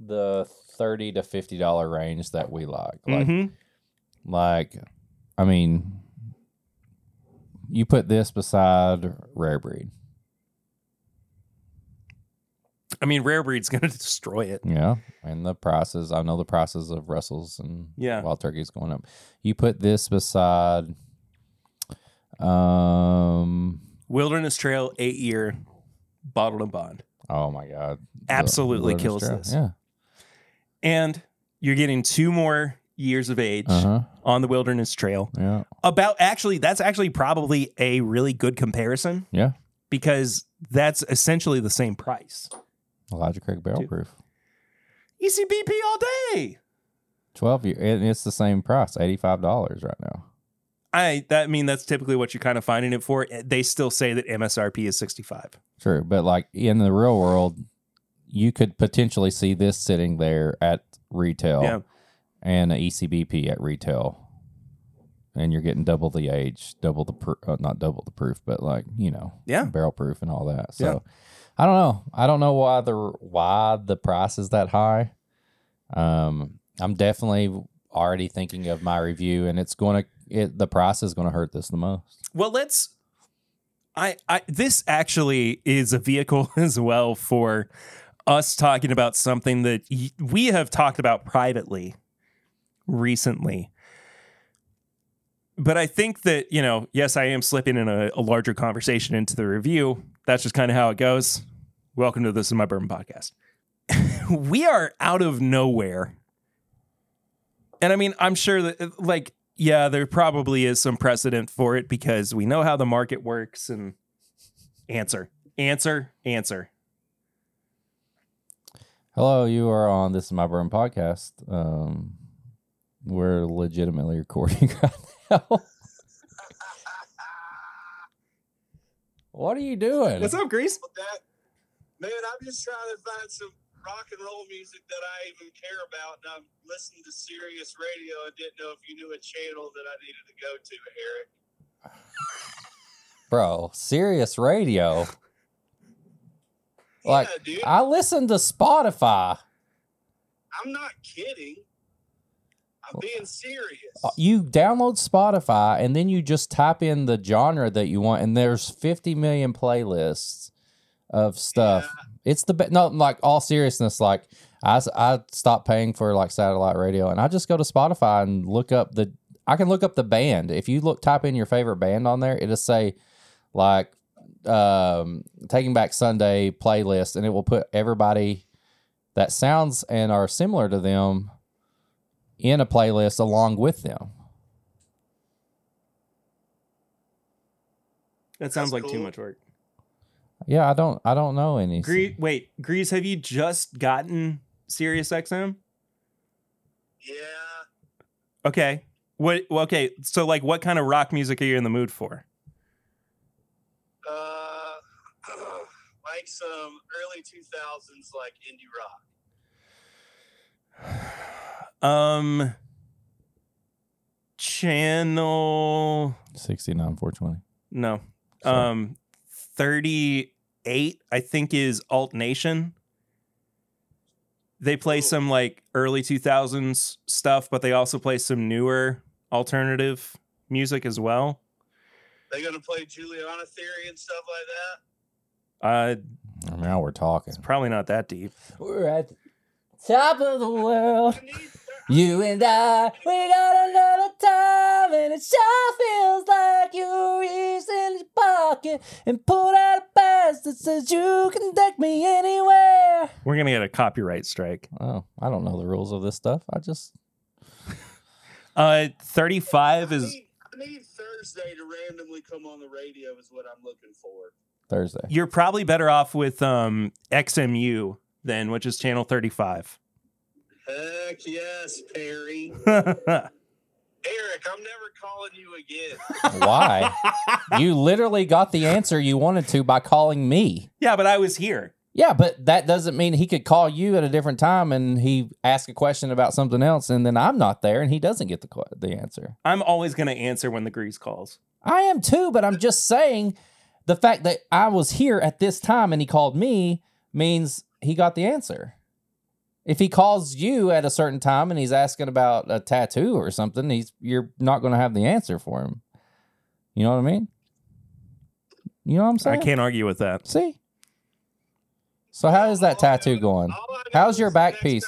the thirty to fifty dollar range that we like. Like, Mhm. like, I mean, you put this beside rare breed. I mean, Rare Breed's going to destroy it. Yeah, and the prices. I know the prices of Russells and Yeah. Wild Turkey's going up. You put this beside, um, Wilderness Trail, eight year bottled in bond. oh my god, Absolutely kills Trail. this. Yeah, And you're getting two more years of age uh huh, on the Wilderness Trail. yeah, About actually, that's actually probably a really good comparison yeah. because that's essentially the same price. Elijah Craig barrel proof, ECBP all day. twelve year, and it's the same price, eighty five dollars right now. I that I mean that's typically what you're kind of finding it for. They still say that MSRP is 65. True, but like in the real world, you could potentially see this sitting there at retail Yeah. and a E ECBP at retail, and you're getting double the age, double the pr- uh, not double the proof, but like you know, Yeah. barrel proof and all that. So Yeah. I don't know. I don't know why the why the price is that high. Um, I'm definitely already thinking of my review, and it's going to it the price is going to hurt this the most. Well, let's I, I this actually is a vehicle as well for us talking about something that we have talked about privately recently. But I think that, you know, yes, I am slipping in a, a larger conversation into the review. That's just kind of how it goes. Welcome to This Is My Bourbon Podcast. we are out of nowhere. And I mean, I'm sure that, like, yeah, there probably is some precedent for it because we know how the market works and answer, answer, answer. Hello, you are on This Is My Bourbon Podcast. Um, we're legitimately recording right now. What are you doing? What's up, Grease? That man, I'm just trying to find some rock and roll music that I even care about, and I'm listening to Sirius Radio. I didn't know if you knew a channel that I needed to go to, Eric. Bro, Sirius Radio. Like, yeah, I listen to Spotify. I'm not kidding. I'm being serious. Uh, You download Spotify and then you just type in the genre that you want, and there's 50 million playlists of stuff. It's the best. no, like all seriousness. Like I, I stopped paying for like satellite radio, and I just go to Spotify and look up the. I can look up the band. If you look, type in your favorite band on there, it'll say like um Taking Back Sunday playlist, and it will put everybody that sounds and are similar to them in a playlist along with them. That sounds That's like too much work. Yeah, I don't I don't know any. Gre- wait, Grease, have you just gotten Sirius XM? Yeah, Okay. What okay, so like what kind of rock music are you in the mood for? uh, like some early 2000s, like indie rock. Um channel 69 420. no. So- Um 38 I think is Alt Nation. They play Ooh. some like early 2000s stuff, but they also play some newer alternative music as well. They gonna play Juliana Theory and stuff like that. Uh Now we're talking. probably not that deep. We're at the top of the world. You and I, we got another time, and it sure feels like you reached in your pocket and pulled out a pass that says you can take me anywhere. We're going to get a copyright strike. Oh, I don't know the rules of this stuff. I just Uh 35 I is need, I need Thursday to randomly come on the radio is what I'm looking for. Thursday. you're probably better off with um XMU then, which is channel 35. Heck yes, Perry. Eric, I'm never calling you again. Why? you literally got the answer you wanted to by calling me. Yeah, but I was here. Yeah, but that doesn't mean he could call you at a different time and he ask a question about something else, and then I'm not there and he doesn't get the the answer. I'm always going to answer when the grease calls. I am too, but I'm just saying the fact that I was here at this time and he called me means he got the answer. If he calls you at a certain time and he's asking about a tattoo or something, he's you're not going to have the answer for him. You know what I mean? You know what I'm saying? I can't argue with that. See? So how is that tattoo going? all I know How's your back piece?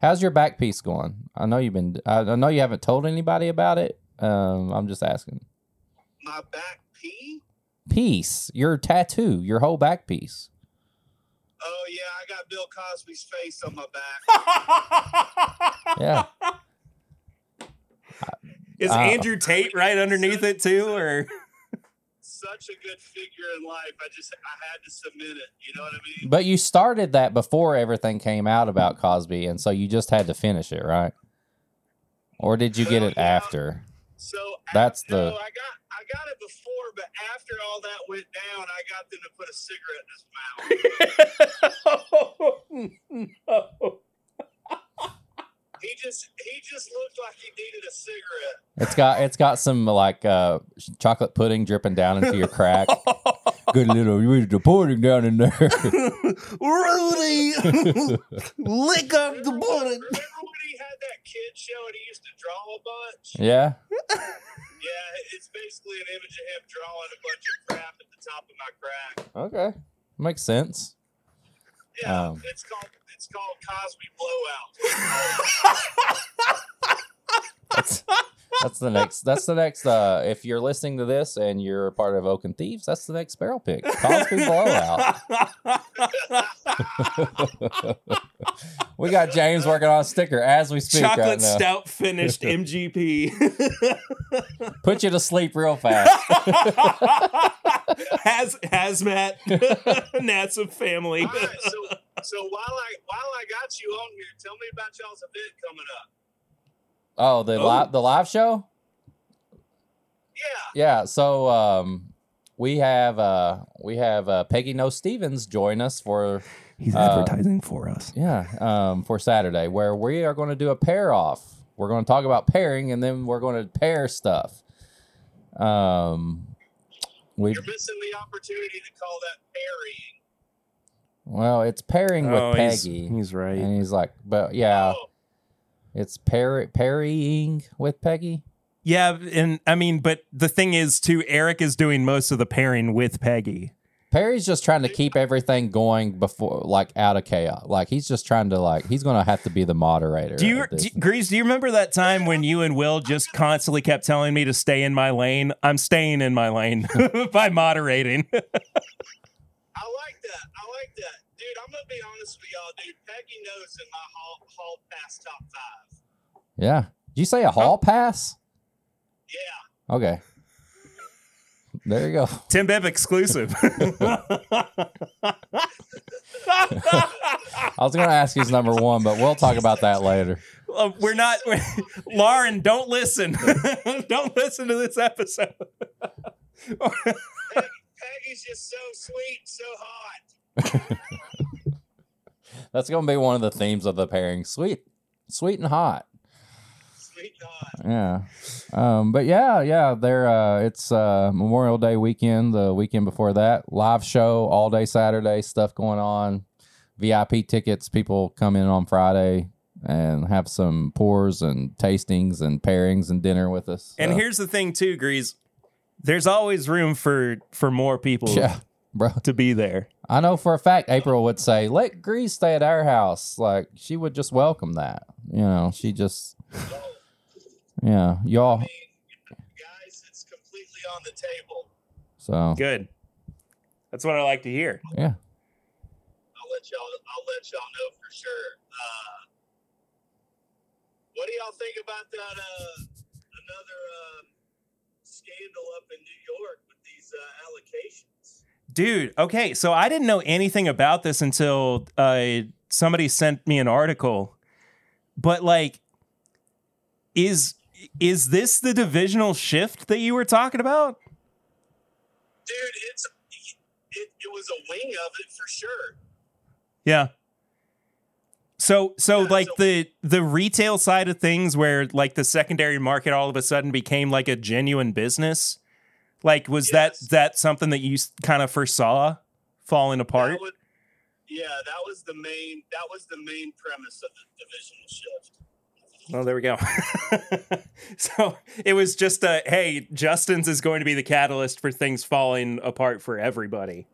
How's your back piece going? I know you've been I I know you haven't told anybody about it. Um I'm just asking. my back pee? Piece, your tattoo, your whole back piece. Oh yeah, I got Bill Cosby's face on my back. Yeah. Is Uh, Andrew Tate right underneath it too or Such a good figure in life. I just I had to submit it. You know what I mean? But you started that before everything came out about Cosby, and so you just had to finish it, right? Or did you get it yeah. after? So That's no, the- I got I got it before, but after all that went down, I got them to put a cigarette in his mouth. oh, no. He just he just looked like he needed a cigarette. It's got it's got some like uh chocolate pudding dripping down into your crack. Good little you the pudding down in there. Rudy, lick up the Remember, that kid show and he used to draw a bunch? yeah. Yeah, it's basically an image of him drawing a bunch of crap at the top of my crack. Okay, makes sense. Yeah, Um. it's called it's called Cosby Blowout. That's that's the next. That's the next. Uh, if you're listening to this and you're a part of Oak and Thieves, that's the next barrel pick. Cosby blowout. we got James working on a sticker as we speak Chocolate right now. stout finished MGP. Put you to sleep real fast. Has hazmat, NASA family. All right, so so while I while I got you on here, tell me about y'all's event coming up. Oh, the Oh. live the live show. Yeah, Yeah. So um, we have uh, we have uh, Peggy Noe Stevens join us for He's Uh, advertising for us. Yeah, um, for Saturday, where we are going to do a pair off. We're going to talk about pairing, and then we're going to pair stuff. Um, we you're missing the opportunity to call that pairing. well, it's pairing with Oh, he's, Peggy, he's right. and he's like, but yeah, Oh, it's pair parrying with Peggy. Yeah, and I mean, but the thing is, too, Eric is doing most of the pairing with Peggy. Perry's just trying to keep everything going before, like, out of chaos. Like he's just trying to, like, he's going to have to be the moderator. Do you, do, Grease? Do you remember that time when you and Will just constantly kept telling me to stay in my lane? I'm staying in my lane by moderating. I like that. I like that, dude. I'm gonna be honest with y'all, dude. Peggy Noe's in my hall hall pass top five. yeah. Did you say a hall oh. pass? Yeah, Okay. There you go. Tim Bibb exclusive. I was going to ask you number one, but we'll talk about that later. Uh, we're not, we're, Lauren. Don't listen. don't listen to this episode. Peggy's just so sweet, so hot. That's going to be one of the themes of the pairing. Sweet, sweet and hot. Sweet and. Yeah. Um, but yeah, yeah, there uh it's uh Memorial Day weekend, the weekend before that. Live show all day Saturday, stuff going on. VIP tickets, people come in on Friday and have some pours and tastings and pairings and dinner with us. And here's the thing, too, Grease. There's always room for for more people yeah, bro. to be there. I know for a fact April would say, "Let Grease stay at our house." Like she would just welcome that. You know, she just yeah, y'all. I mean, guys, it's completely on the table. So Good. That's what I like to hear. yeah, I'll let y'all. I'll let y'all know for sure. Uh, what do y'all think about that? Uh, another um, scandal up in New York with these uh, allocations. Dude, okay, so I didn't know anything about this until uh, somebody sent me an article. But like, is is this the divisional shift that you were talking about? Dude, it's it, it was a wing of it for sure. Yeah. So so Yeah, like so- the the retail side of things where like the secondary market all of a sudden became like a genuine business. Like was Yes. that that something that you kind of foresaw falling apart? That would, yeah, that was the main. That was the main premise of the divisional shift. Oh, there we go. so it was just a hey, Justin's is going to be the catalyst for things falling apart for everybody.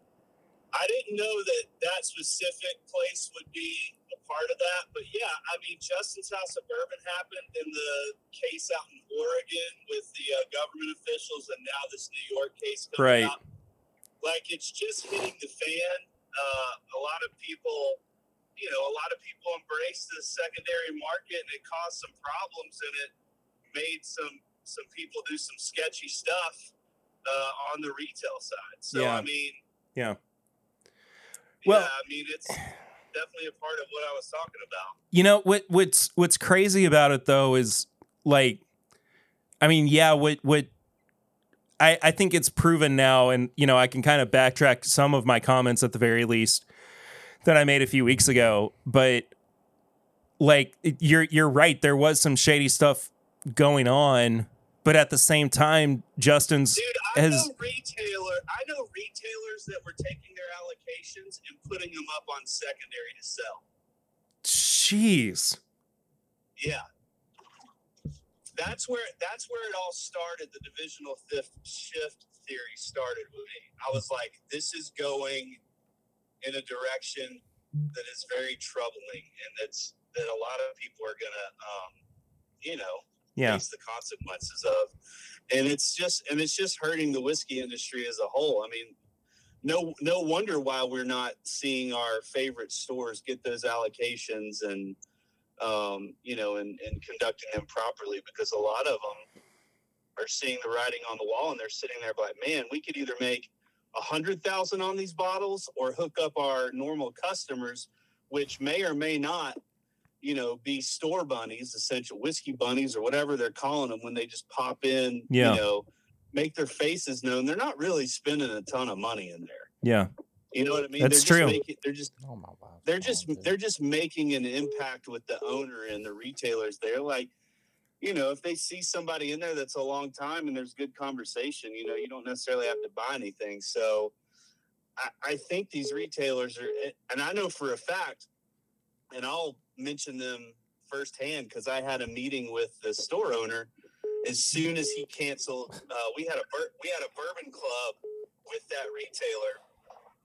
I didn't know that that specific place would be a part of that, but yeah, I mean, Justin's House of Bourbon happened in the case out in Oregon with the uh, government officials, and now this New York case Right. coming out. Like it's just hitting the fan. Uh, a lot of people, you know, a lot of people embraced the secondary market, and it caused some problems, and it made some some people do some sketchy stuff uh, on the retail side. So Yeah. I mean, Yeah. Well- yeah, I mean, it's definitely a part of what I was talking about. You know what what's what's crazy about it though is like I mean, yeah, what what I, I think it's proven now, and you know, I can kind of backtrack some of my comments at the very least that I made a few weeks ago. But like you're you're right, there was some shady stuff going on, but at the same time, Justin's Dude, I has know retailer. I know retailers that were taking their allocations and putting them up on secondary to sell. jeez. Yeah, that's where that's where it all started. The divisional fifth shift theory started with me. I was like, this is going in a direction that is very troubling, and that's that a lot of people are gonna, um, you know, Yeah. face the consequences of. And it's just and it's just hurting the whiskey industry as a whole. I mean, no no wonder why we're not seeing our favorite stores get those allocations and um, you know and, and conducting them properly because a lot of them are seeing the writing on the wall and they're sitting there like, man, we could either make a hundred thousand on these bottles or hook up our normal customers, which may or may not you know, be store bunnies, essential whiskey bunnies, or whatever they're calling them when they just pop in, Yeah. you know, make their faces known. They're not really spending a ton of money in there. Yeah. You know what I mean? That's they're true. Just making, they're just Oh my God. they're just they're just making an impact with the owner and the retailers. They're like, you know, if they see somebody in there that's a long time and there's good conversation, you know, you don't necessarily have to buy anything. So I, I think these retailers are, and I know for a fact, and I'll mention them firsthand because I had a meeting with the store owner. As soon as he canceled, uh, we had a we had a bourbon club with that retailer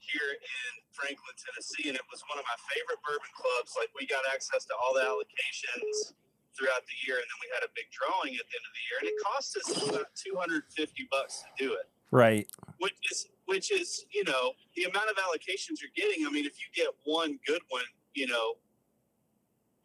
here in Franklin, Tennessee, and it was one of my favorite bourbon clubs. Like we got access to all the allocations throughout the year, and then we had a big drawing at the end of the year, and it cost us about two hundred fifty bucks to do it Right. which is which is you know the amount of allocations you're getting. I mean, if you get one good one, you know,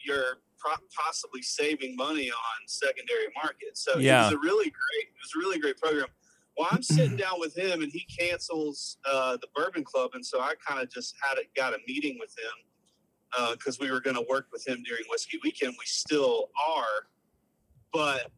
you're pro- possibly saving money on secondary market. So Yeah. it was a really great, it was a really great program. Well, I'm sitting down with him, and he cancels uh, the Bourbon Club, and so I kind of just had it, got a meeting with him because we were going to work with him during Whiskey Weekend. We still are, but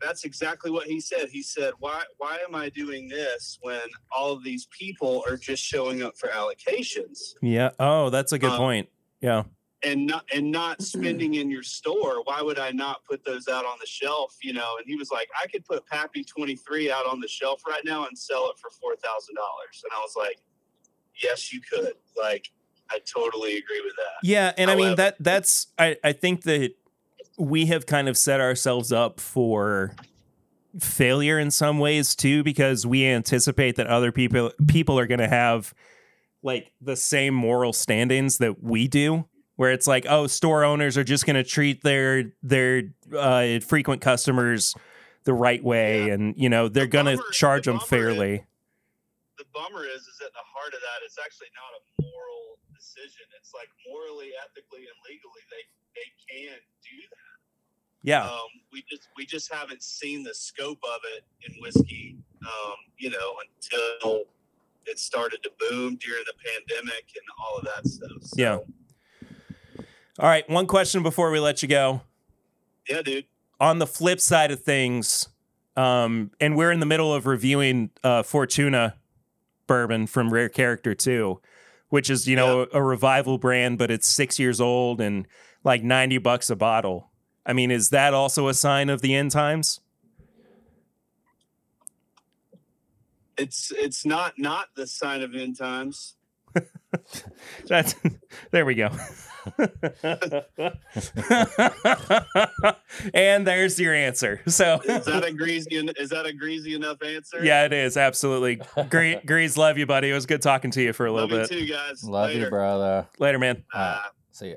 that's exactly what he said. He said, "Why why am I doing this when all of these people are just showing up for allocations Yeah. Oh, that's a good Um, point. Yeah. and not and not spending in your store? Why would I not put those out on the shelf, you know?" And he was like, "I could put Pappy 23 out on the shelf right now and sell it for $4,000." And I was like, "Yes, you could." Like I totally agree with that. Yeah, and I mean that that's I I think that we have kind of set ourselves up for failure in some ways too because we anticipate that other people people are going to have like the same moral standings that we do where it's like oh store owners are just going to treat their their uh, frequent customers the right way Yeah. and you know they're The going to charge the them bummer is- fairly the bummer is is at the heart of that it's actually not a moral decision. It's like morally ethically and legally they they can do that. Yeah. Um, we just we just haven't seen the scope of it in whiskey um, you know until it started to boom during the pandemic and all of that stuff so, Yeah. all right one question before we let you go. Yeah dude. On the flip side of things, um, and we're in the middle of reviewing uh, Fortuna bourbon from Rare Character 2, which is, you know, a, revival brand, but it's six years old and like 90 bucks a bottle. I mean, is that also a sign of the end times? it's it's not not the sign of end times That's there we go. and there's your answer. So is that a greasy is that a greasy enough answer yeah, it is absolutely. Great, Grease, love you, buddy. It was good talking to you for a love little you bit. too guys Love Later. you, brother. Later, man. Uh, See ya.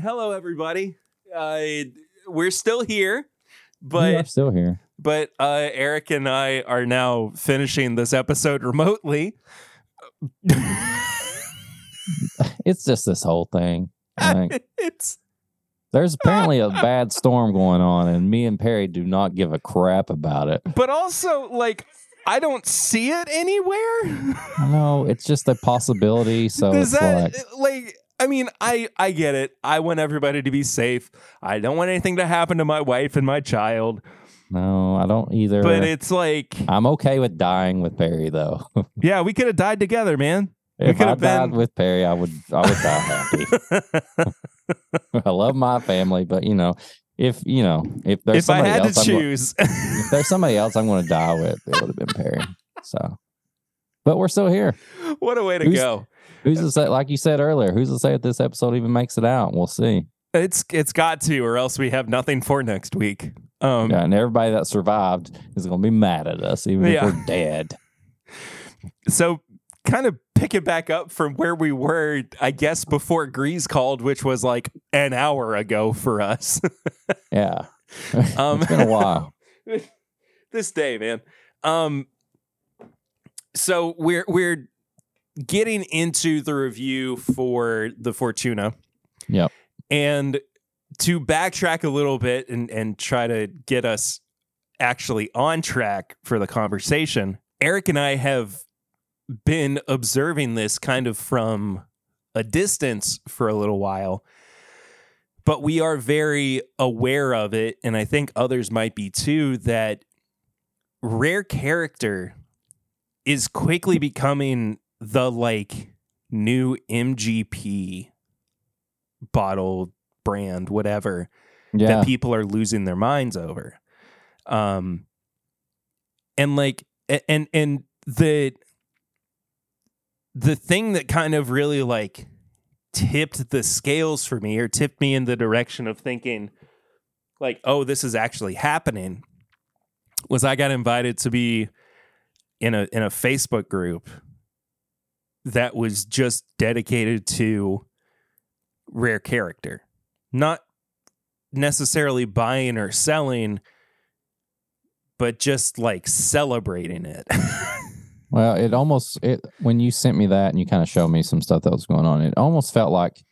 hello everybody uh we're still here Yeah, I'm but still here. but uh eric and i are now finishing this episode remotely It's just this whole thing. It's there's apparently a bad storm going on, and me and Perry do not give a crap about it. but also like i don't see it anywhere No, it's just a possibility. So does it's that like, like i mean i i get it i want everybody to be safe i don't want anything to happen to my wife and my child no, I don't either. but it's like I'm okay with dying with Perry, though. yeah we could have died together man if could I have died been- with Perry, I would, I would die happy. I love my family, but you know, if you know, if there's if i somebody had else, to I'm choose if there's somebody else I'm going to die with, it would have been Perry. So, but we're still here. what a way to Who's- go Who's to say? Like you said earlier, who's to say if this episode even makes it out? We'll see. It's it's got to, or else we have nothing for next week. Um, Yeah, and everybody that survived is going to be mad at us, even Yeah. if we're dead. So, kind of pick it back up from where we were, I guess, before Grease called, which was like an hour ago for us. Yeah, Um, it's been a while. this day, man. Um, so we're we're getting into the review for the Fortuna. Yep. And to backtrack a little bit and and try to get us actually on track for the conversation, Eric and I have been observing this kind of from a distance for a little while. But we are very aware of it, and I think others might be too, that rare character is quickly becoming the like new MGP bottle brand, whatever Yeah, that people are losing their minds over. Um and like and and the the thing that kind of really like tipped the scales for me or tipped me in the direction of thinking like oh this is actually happening was I got invited to be in a in a Facebook group that was just dedicated to rare character not necessarily buying or selling, but just like celebrating it. Well, it almost it when you sent me that and you kind of showed me some stuff that was going on. It almost felt like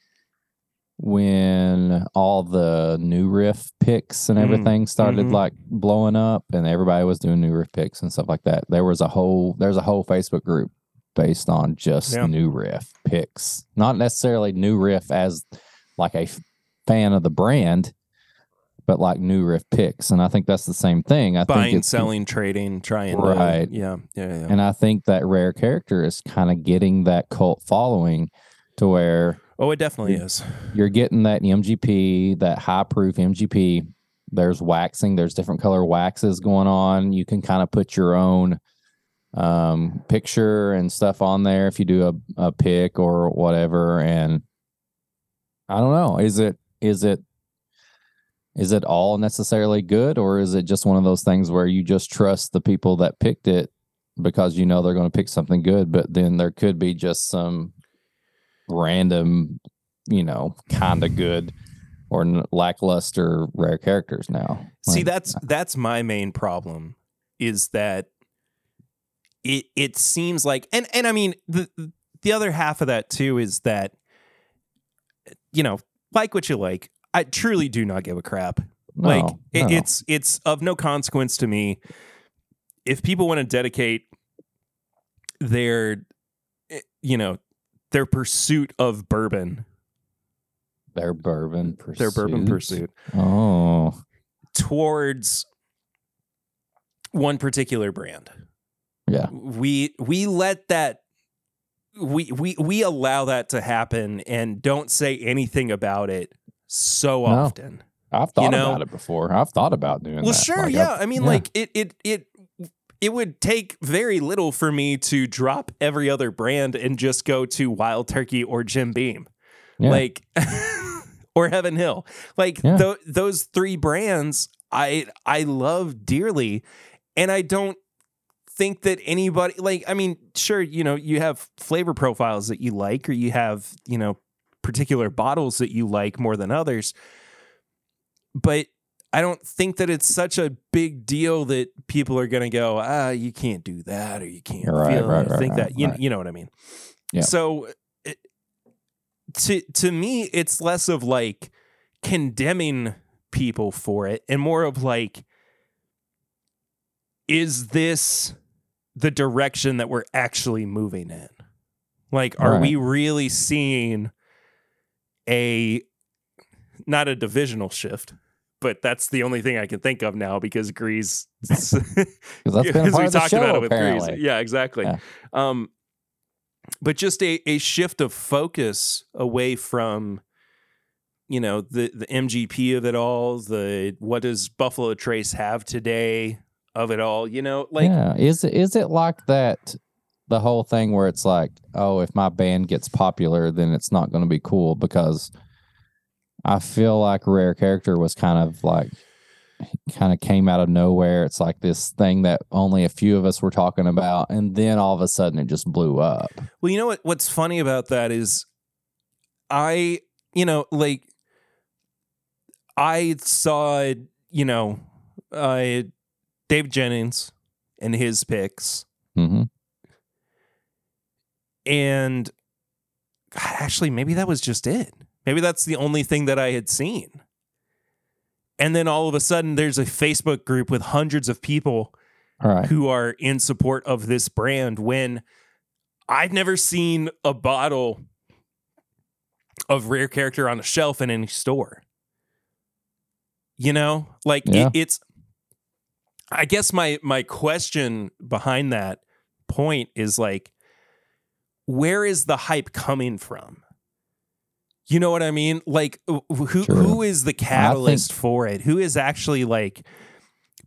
when all the new riff picks and Mm, everything started mhm. like blowing up and everybody was doing new riff picks and stuff like that. There was a whole there's a whole Facebook group based on just Yeah. new riff picks. Not necessarily new riff as like a fan of the brand, but like new riff picks. And I think that's the same thing. I think it's selling, trading, trying Right. to yeah, yeah, yeah. and I think that rare character is kind of getting that cult following to where oh, it definitely is. you're getting that MGP, that high proof MGP. There's waxing, there's different color waxes going on. You can kind of put your own um, picture and stuff on there if you do a, a pick or whatever. And I don't know, is it is it is it all necessarily good or is it just one of those things where you just trust the people that picked it because you know they're going to pick something good, but then there could be just some random, you know, kind of good or lackluster rare characters now. See, Like, that's that's my main problem is that it it seems like and and I mean the the other half of that too is that you know, like what you like. I truly do not give a crap. no, like it, no. it's it's of no consequence to me if people want to dedicate their eh, you know their pursuit of bourbon their bourbon pursuit. their bourbon pursuit Oh, towards one particular brand yeah. we we let that we we we allow that to happen and don't say anything about it so No. often I've thought know- about it before. I've thought about doing Well, that. sure, Like, yeah. I've- I mean, yeah. like it, it, it, it would take very little for me to drop every other brand and just go to Wild Turkey or Jim Beam, Yeah. like, or Heaven Hill. Like Yeah. tho- those three brands, I I love dearly, and I don't think that anybody like. I mean, sure, you know, you have flavor profiles that you like, or you have you know particular bottles that you like more than others, but I don't think that it's such a big deal that people are going to go, ah, you can't do that or you can't Right, feel right, right, think that. You, you know what I mean? Yeah. So it, to to me, it's less of like condemning people for it and more of like, is this the direction that we're actually moving in? Like, are Right. we really seeing a not a divisional shift, but that's the only thing I can think of now because Grease. because that's been a because part we talked show, about it with apparently. Grease. Yeah, exactly. Yeah. Um, but just a, a shift of focus away from, you know, the the MGP of it all. The what does Buffalo Trace have today of it all? You know, like yeah, is it is it like that? the whole thing where it's like, oh, if my band gets popular, then it's not going to be cool because I feel like Rare Character was kind of like kind of came out of nowhere. It's like this thing that only a few of us were talking about, and then all of a sudden it just blew up. Well, you know what? What's funny about that is, I, you know, like, I saw, you know, uh, Dave Jennings and his picks, hmm and God, actually, maybe that was just it. Maybe that's the only thing that I had seen. And then all of a sudden, there's a Facebook group with hundreds of people right. who are in support of this brand when I've never seen a bottle of rare character on a shelf in any store. You know, like Yeah. it, it's I guess my my question behind that point is like where is the hype coming from? You know what I mean? Like who who is the catalyst for it? Who is actually like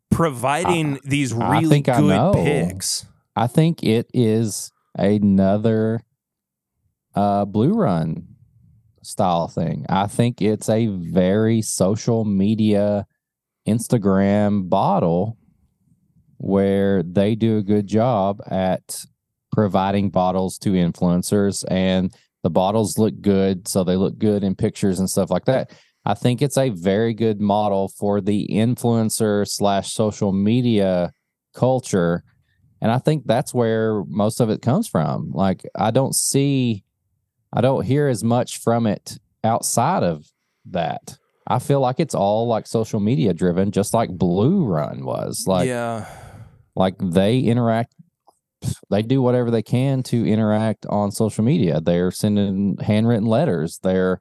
providing these I really think I good know. picks? I think it is another uh, blue run style thing. I think it's a very social media Instagram bottle where they do a good job at providing bottles to influencers and the bottles look good so they look good in pictures and stuff like that. I think it's a very good model for the influencer slash social media culture and I think that's where most of it comes from. Like I don't see I don't hear as much from it outside of that. I feel like it's all like social media driven, just like Blue Run was. Like yeah. Like they interact they do whatever they can to interact on social media. They're sending handwritten letters. They're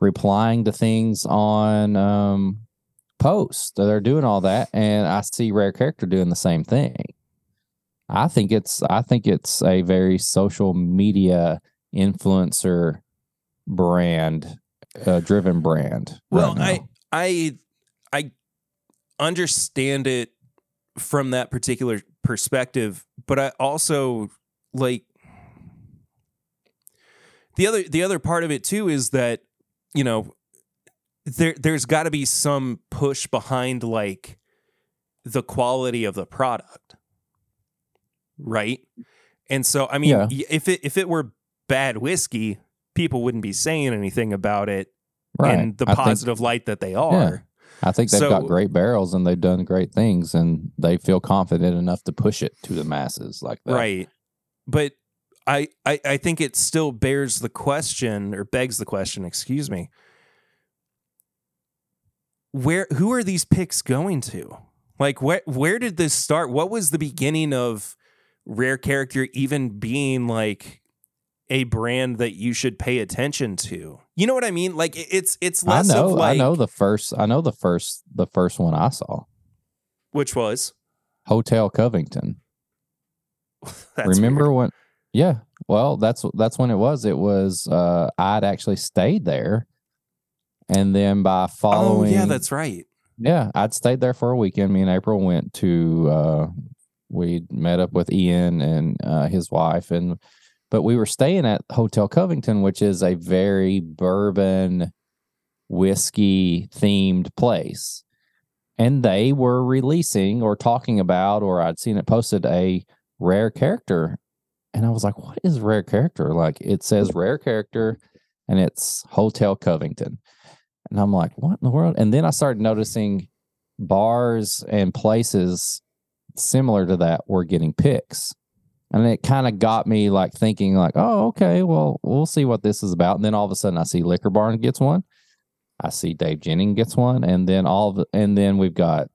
replying to things on um posts. They're doing all that. And I see Rare Character doing the same thing. I think it's I think it's a very social media influencer brand, uh, driven brand. Well, right. I I I understand it from that particular perspective, but I also like the other the other part of it too is that you know there there's got to be some push behind like the quality of the product. Right? And so I mean Yeah. if it if it were bad whiskey, people wouldn't be saying anything about it right. in the I think- positive light that they are. I think they've So- got great barrels and they've done great things and they feel confident enough to push it to the masses like that. Right. But I, I I think it still bears the question or begs the question, excuse me. Where who are these picks going to? Like where where did this start? What was the beginning of rare character even being like a brand that you should pay attention to? You know what I mean? Like it- it's it's I know. of like I know the first. I know the first. The first one I saw, which was Hotel Covington. that's Remember weird. when? Yeah. Well, that's that's when it was. It was. uh I'd actually stayed there, and then by Oh following. yeah, that's right. Yeah, I'd stayed there for a weekend. Me and April went to uh we met up with Ian and uh his wife and but we were staying at Hotel Covington, which is a very bourbon whiskey themed place. And they were releasing or talking about or I'd seen it posted a rare character. And I was like, what is rare character? Like it says rare character and it's Hotel Covington. And I'm like, what in the world? And then I started noticing bars and places similar to that were getting picks. And it kind of got me like thinking, like, oh, okay, well, we'll see what this is about. And then all of a sudden I see Liquor Barn gets one. I see Dave Jennings gets one. And then all of the, and then we've got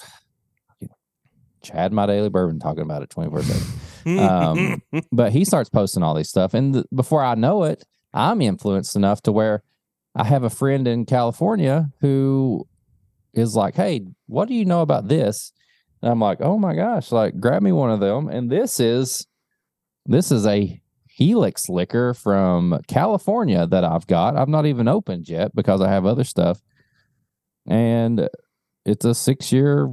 Chad My Daily Bourbon talking about it 24 7 Um, but he starts posting all these stuff and th- before i know it i'm influenced enough to where i have a friend in california who is like hey what do you know about this and i'm like oh my gosh like grab me one of them and this is this is a helix liquor from california that i've got i've not even opened yet because i have other stuff and it's a six year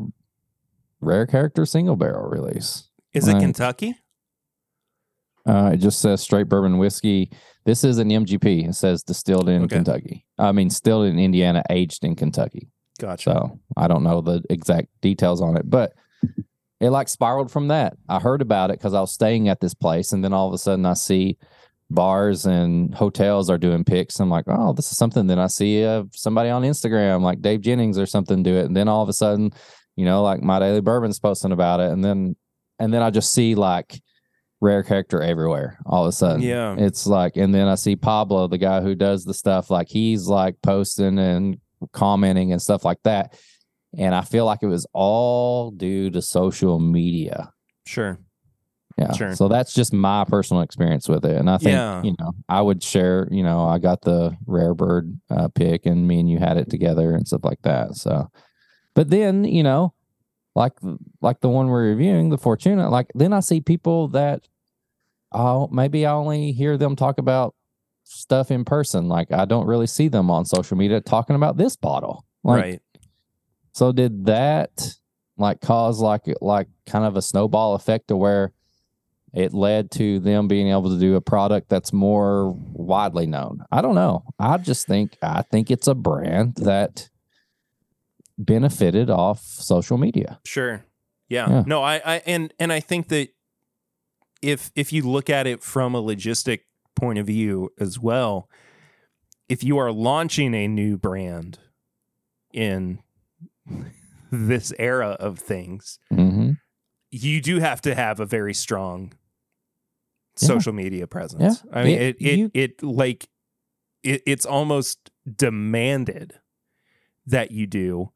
rare character single barrel release Is it. Kentucky? Uh, it just says straight bourbon whiskey. This is an MGP. It says distilled in Okay. Kentucky. I mean, still in Indiana, aged in Kentucky. Gotcha. So I don't know the exact details on it, but it like spiraled from that. I heard about it because I was staying at this place, and then all of a sudden I see bars and hotels are doing pics. I'm like, oh, this is something. Then I see uh, somebody on Instagram, like Dave Jennings or something, do it, and then all of a sudden, you know, like my daily bourbon's posting about it, and then and then I just see like rare character everywhere all of a sudden. Yeah. It's like, and then I see Pablo, the guy who does the stuff, like he's like posting and commenting and stuff like that. And I feel like it was all due to social media. Sure. Yeah. Sure. So that's just my personal experience with it. And I think, Yeah. you know, I would share, you know, I got the rare bird uh, pick and me and you had it together and stuff like that. So, but then, you know, like, like the one we're reviewing, the Fortuna, like then I see people that, oh, maybe I only hear them talk about stuff in person. Like I don't really see them on social media talking about this bottle. Like, right. so did that like cause like like kind of a snowball effect to where it led to them being able to do a product that's more widely known? I don't know. I just think I think it's a brand that benefited off social media. Sure. Yeah. Yeah. No, I, I and and I think that if if you look at it from a logistic point of view as well, if you are launching a new brand in this era of things, hmm you do have to have a very strong Yeah. social media presence. Yeah. I mean, It- it it, you- it like it, it's almost demanded that you do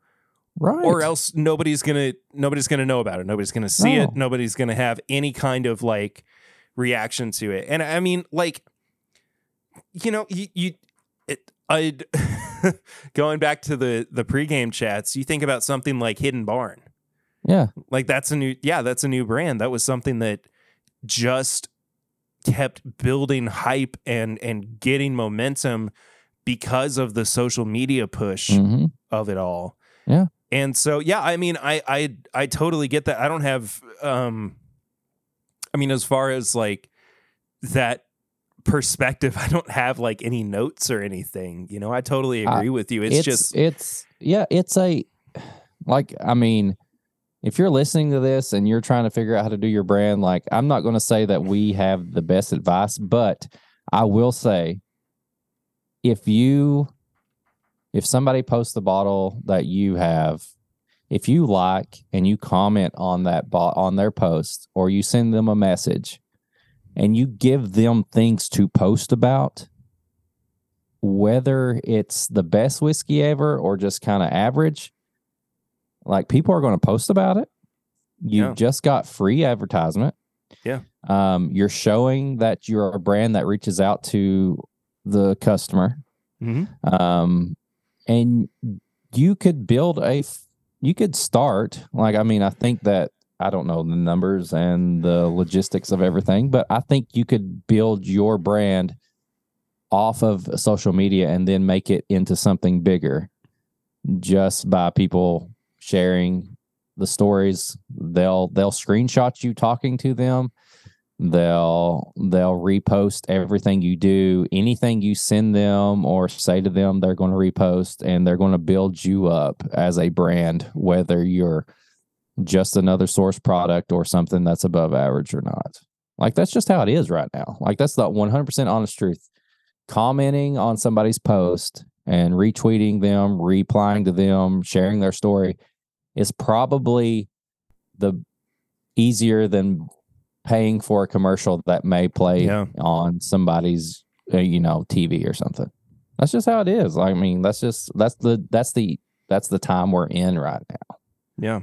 Right. or else nobody's gonna nobody's gonna know about it nobody's gonna see it nobody's gonna have any kind of like reaction to it and i mean like you know you, you it i going back to the the pregame chats you think about something like hidden barn Yeah. like that's a new yeah that's a new brand that was something that just kept building hype and and getting momentum because of the social media push hmm of it all. Yeah. And so yeah, I mean I I I totally get that. I don't have um I mean as far as like that perspective, I don't have like any notes or anything. You know, I totally I- agree with you. It's, just it's yeah it's a like i mean if you're listening to this and you're trying to figure out how to do your brand like i'm not going to say that we have the best advice but i will say if you if somebody posts the bottle that you have if you like and you comment on that bot on their post or you send them a message and you give them things to post about whether it's the best whiskey ever or just kind of average, like people are going to post about it. You Yeah. just got free advertisement. Yeah. Um, you're showing that you're a brand that reaches out to the customer. Mhm. Um, and you could build a, you could start, like, I mean, I think that I don't know the numbers and the logistics of everything, but I think you could build your brand off of social media and then make it into something bigger just by people sharing the stories. They'll they'll screenshot you talking to them. They'll they'll repost everything you do. Anything you send them or say to them they're going to repost and they're going to build you up as a brand whether you're just another source product or something that's above average or not like that's just how it is right now like that's the 100% honest truth commenting on somebody's post and retweeting them, replying to them, sharing their story is probably the easier than paying for a commercial that may play Yeah. on somebody's uh, you know TV or something. That's just how it is. I mean, that's just that's the that's the that's the time we're in right now. Yeah.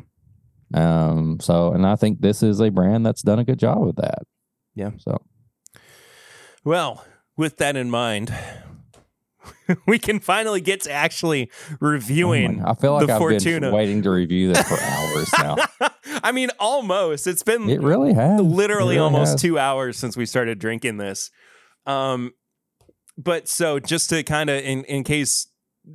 Um so and I think this is a brand that's done a good job with that. Yeah. So Well, with that in mind, we can finally get to actually Oh reviewing I feel like the I've Fortuna. been waiting to review this for hours now. I mean, almost. It's been It really has. literally really almost has. two hours since we started drinking this. Um, but so just to kind of in in case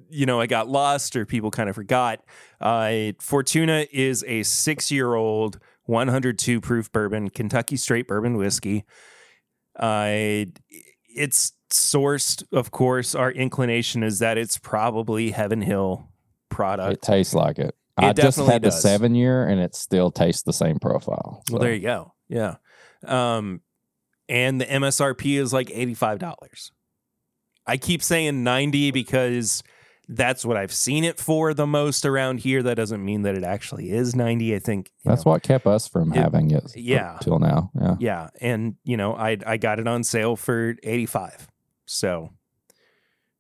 you know I got lost or people kind of forgot, uh, Fortuna is a six year old 102 proof bourbon, Kentucky straight bourbon whiskey. Uh, it's sourced, of course. Our inclination is that it's probably Heaven Hill product. It tastes like it. It I just had the seven year, and it still tastes the same profile. Well, there you go. Yeah. Um, and the MSRP is like $85. I keep saying 90 because that's what I've seen it for the most around here. That doesn't mean that it actually is 90. I think that's know, what kept us from It- having it. yeah. till now. Yeah, yeah. And you know, I I got it on sale for 85. So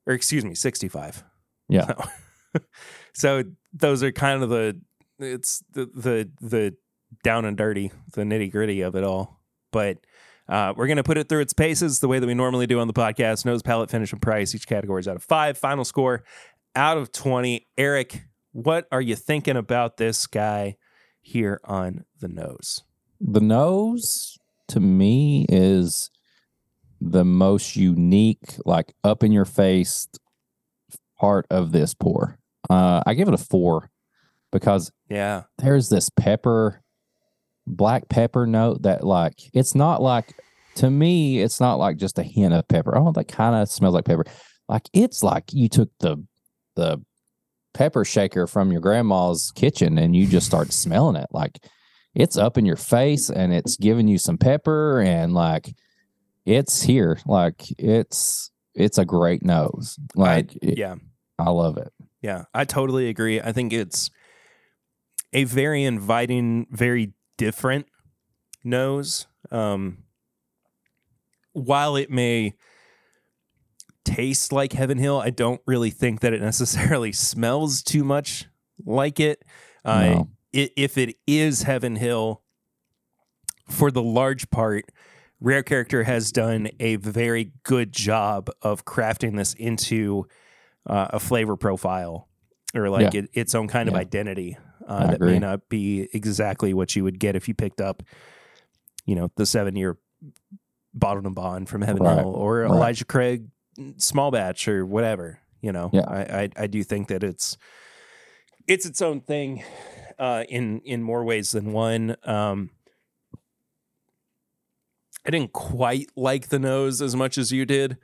or excuse me, 65. Yeah. So, so those are kind of the it's the the the down and dirty, the nitty gritty of it all. But uh, we're going to put it through its paces the way that we normally do on the podcast. Nose, palate, finish, and price. Each category is out of five. Final score out of 20. Eric, what are you thinking about this guy here on the nose? the nose to me is the most unique, like up in your face part of this pour. Uh, I give it a four because Yeah. there's this pepper, black pepper note that like it's not like to me, it's not like just a hint of pepper. Oh, that kind of smells like pepper. Like it's like you took the the pepper shaker from your grandma's kitchen and you just start smelling it. Like it's up in your face and it's giving you some pepper and like it's here. Like it's it's a great nose. Like it- Yeah. I love it. Yeah, I totally agree. I think it's a very inviting, very different nose. Um, while it may taste like Heaven Hill, I don't really think that it necessarily smells too much like it. Uh, No. i- if it is Heaven Hill, for the large part, Rare Character has done a very good job of crafting this into uh, a flavor profile or like it, its own kind of identity uh, that may not be exactly what you would get if you picked up, you know, the seven year bottled in bond from Heaven Right. Hill or Right. Elijah Craig small batch or whatever. You know, Yeah. I, I I do think that it's it's its own thing uh, in in more ways than one. Um, I didn't quite like the nose as much as you did.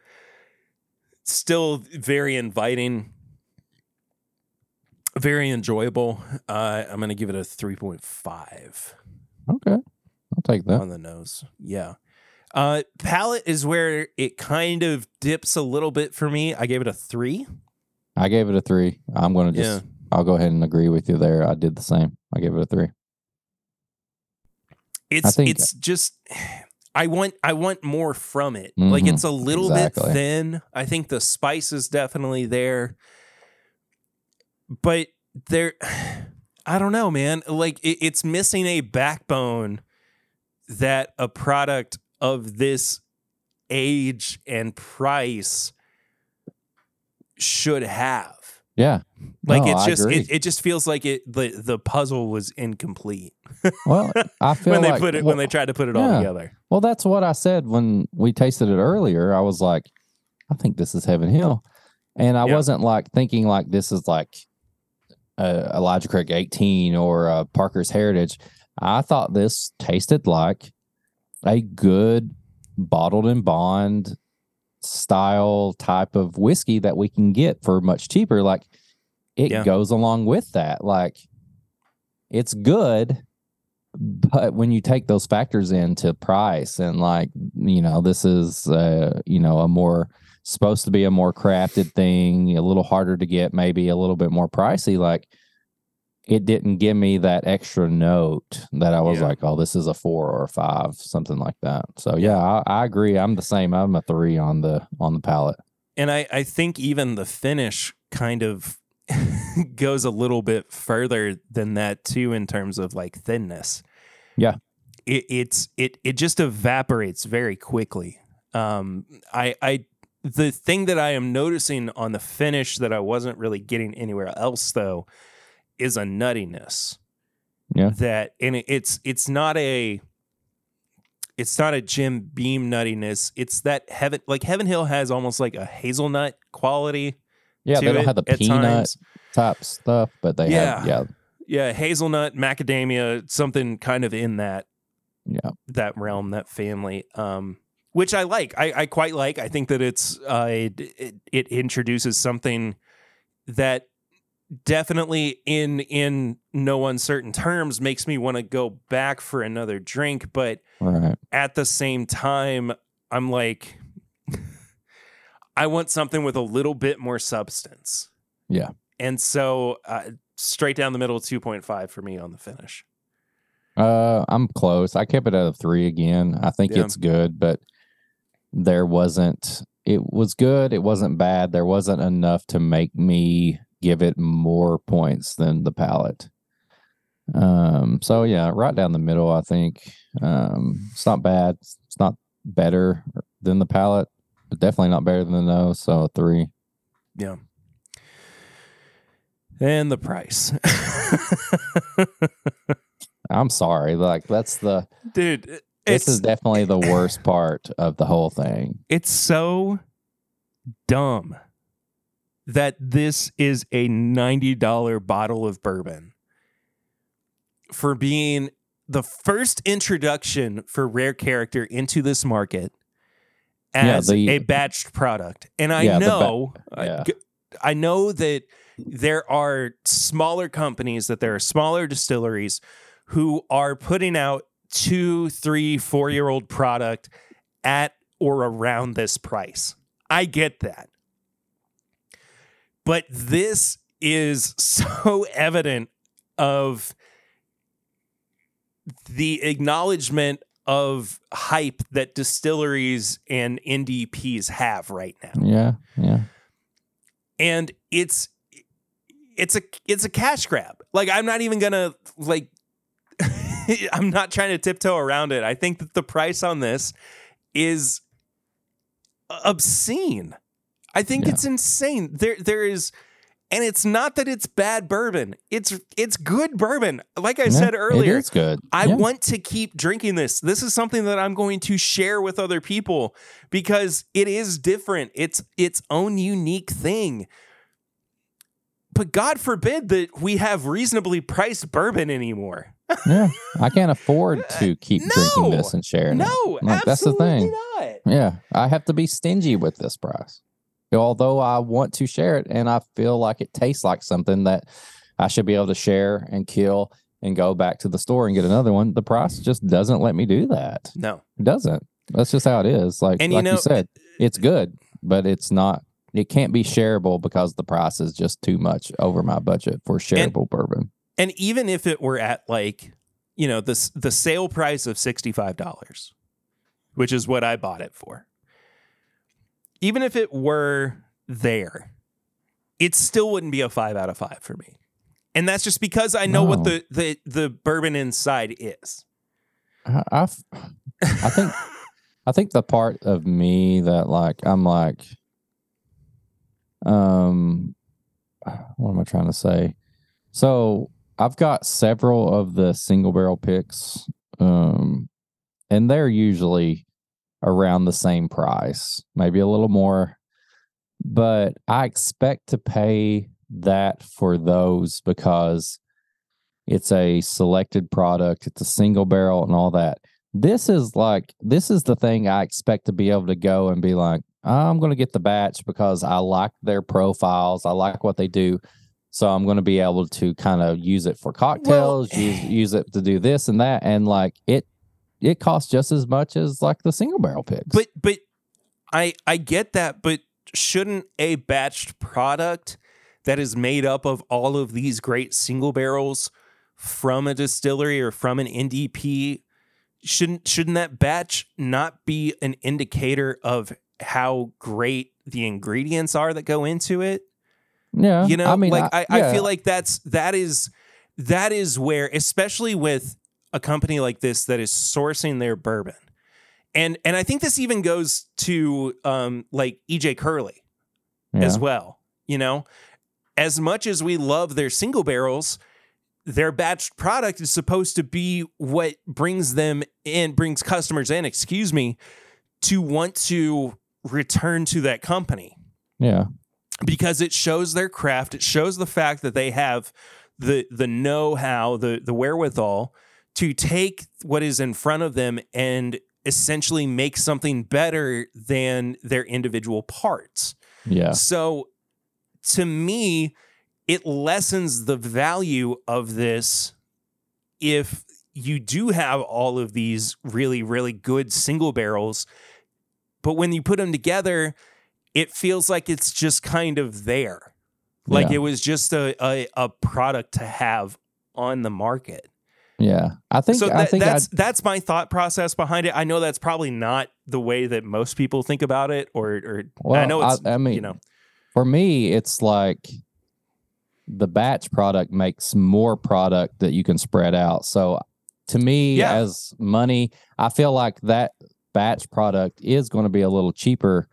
Still very inviting, very enjoyable. Uh, I'm going to give it a 3.5 Okay. I'll take that. on the nose. Yeah. Uh, palate is where it kind of dips a little bit for me. I gave it a three. I gave it a three. I'm gonna just I'll go ahead and agree with you there. I did the same. I gave it a three. It's it's just I want I want more from it. Like Mhm, it's a little exactly. bit thin. I think the spice is definitely there. But there I don't know, man. Like it, it's missing a backbone that a product of this age and price should have. Yeah. Like No, it's just it, it just feels like it the the puzzle was incomplete Well, I feel when they like put it well, when they tried to put it all together. Well, that's what I said when we tasted it earlier. I was like, I think this is Heaven Hill. And I Yeah. wasn't like thinking like this is like uh, Elijah Craig 18 or uh, Parker's Heritage. I thought this tasted like a good bottled in bond style type of whiskey that we can get for much cheaper. Like it Yeah. goes along with that. Like it's good, but when you take those factors into price and like you know this is uh you know a more supposed to be a more crafted thing a little harder to get maybe a little bit more pricey like it didn't give me that extra note that i was Yeah. like oh this is a four or a five something like that so yeah I, I agree i'm the same i'm a three on the on the palate And I, I think even the finish kind of goes a little bit further than that too in terms of like thinness. Yeah. It it's it it just evaporates very quickly. Um I I the thing that I am noticing on the finish that I wasn't really getting anywhere else though is a nuttiness. Yeah. That and it's it's not a it's not a Jim Beam nuttiness. It's that heaven like Heaven Hill has almost like a hazelnut quality. yeah they don't it have the peanut times. type stuff but they have Yeah. yeah Yeah, hazelnut, macadamia, something kind of in that yeah that realm, that family. Um, which I like. I, I quite like. I think that it's uh, it, it, it introduces something that definitely in in no uncertain terms makes me want to go back for another drink but Right. at the same time i'm like i want something with a little bit more substance Yeah. and so uh, straight down the middle 2.5 for me on the finish Uh, I'm close. I kept it at a three again. I think Yeah. it's good, but there wasn't. It was good. It wasn't bad. There wasn't enough to make me give it more points than the palate. Um. So yeah, right down the middle. I think. Um. It's not bad. It's not better than the palate, but definitely not better than the nose. So a three. yeah and the price I'm sorry. Like that's the. dude This is definitely the worst part of the whole thing. It's so dumb that this is a $90 bottle of bourbon for being the first introduction for rare character into this market Yeah, as the- a batched product. And I Yeah, ba- know I- yeah. g- I know that there are smaller companies that there are smaller distilleries who are putting out two, three, four year old product at or around this price. I get that. But this is so evident of the acknowledgement of hype that distilleries and NDPs have right now Yeah. Yeah. and it's it's a it's a cash grab. Like I'm not even gonna like I'm not trying to tiptoe around it. I think that the price on this is obscene. I think Yeah. it's insane. There there is and it's not that it's bad bourbon. It's it's good bourbon. Like I Yeah, said earlier, it is good. I Yeah. want to keep drinking this. This is something that I'm going to share with other people because it is different. It's its own unique thing. But God forbid that we have reasonably priced bourbon anymore. yeah. I can't afford to keep drinking this and sharing it. No, Like, that's the absolutely thing. not. Yeah. I have to be stingy with this price. Although I want to share it and I feel like it tastes like something that I should be able to share and kill and go back to the store and get another one. The price just doesn't let me do that. No. It doesn't. That's just how it is. Like, And you like know- you said, uh, it's good, but it's not. It can't be shareable because the price is just too much over my budget for shareable bourbon. And even if it were at like, you know, the the sale price of $65, which is what I bought it for. Even if it were there, it still wouldn't be a 5 out of 5 for me. And that's just because I know what the, the the bourbon inside is. I, I've, I think, I think the part of me that like I'm like, um, what am I trying to say? So I've got several of the single barrel picks, um, and they're usually around the same price, maybe a little more, but I expect to pay that for those because it's a selected product, it's a single barrel and all that. This is like this is the thing I expect to be able to go and be like, I'm going to get the batch because I like their profiles, I like what they do. So I'm going to be able to kind of use it for cocktails, use use it to do this and that and like it it costs just as much as like the single barrel picks. But but I I get that, but shouldn't a batched product that is made up of all of these great single barrels from a distillery or from an NDP shouldn't shouldn't that batch not be an indicator of how great the ingredients are that go into it? yeah, you know I mean, like I, I, yeah. feel like that's that is that is where especially with a company like this that is sourcing their bourbon. And and i think this even goes to um like ej curley as well you know? As much as we love their single barrels their batched product is supposed to be what brings them in brings customers in excuse me to want to return to that company. Yeah, because it shows their craft. It shows the fact that they have the the know how, the the wherewithal to take what is in front of them and essentially make something better than their individual parts. Yeah. So to me, it lessens the value of this if you do have all of these really, really good single barrels. But when you put them together, it feels like it's just kind of there. Like Yeah. it was just a, a, a product to have on the market. Yeah. I think so I that, think I, that's that's my thought process behind it. I know that's probably not the way that most people think about it, or or well, I know it's I, mean, you know for me, it's like the batch product makes more product that you can spread out. So to me, Yeah. as money, I feel like that batch product is going to be a little cheaper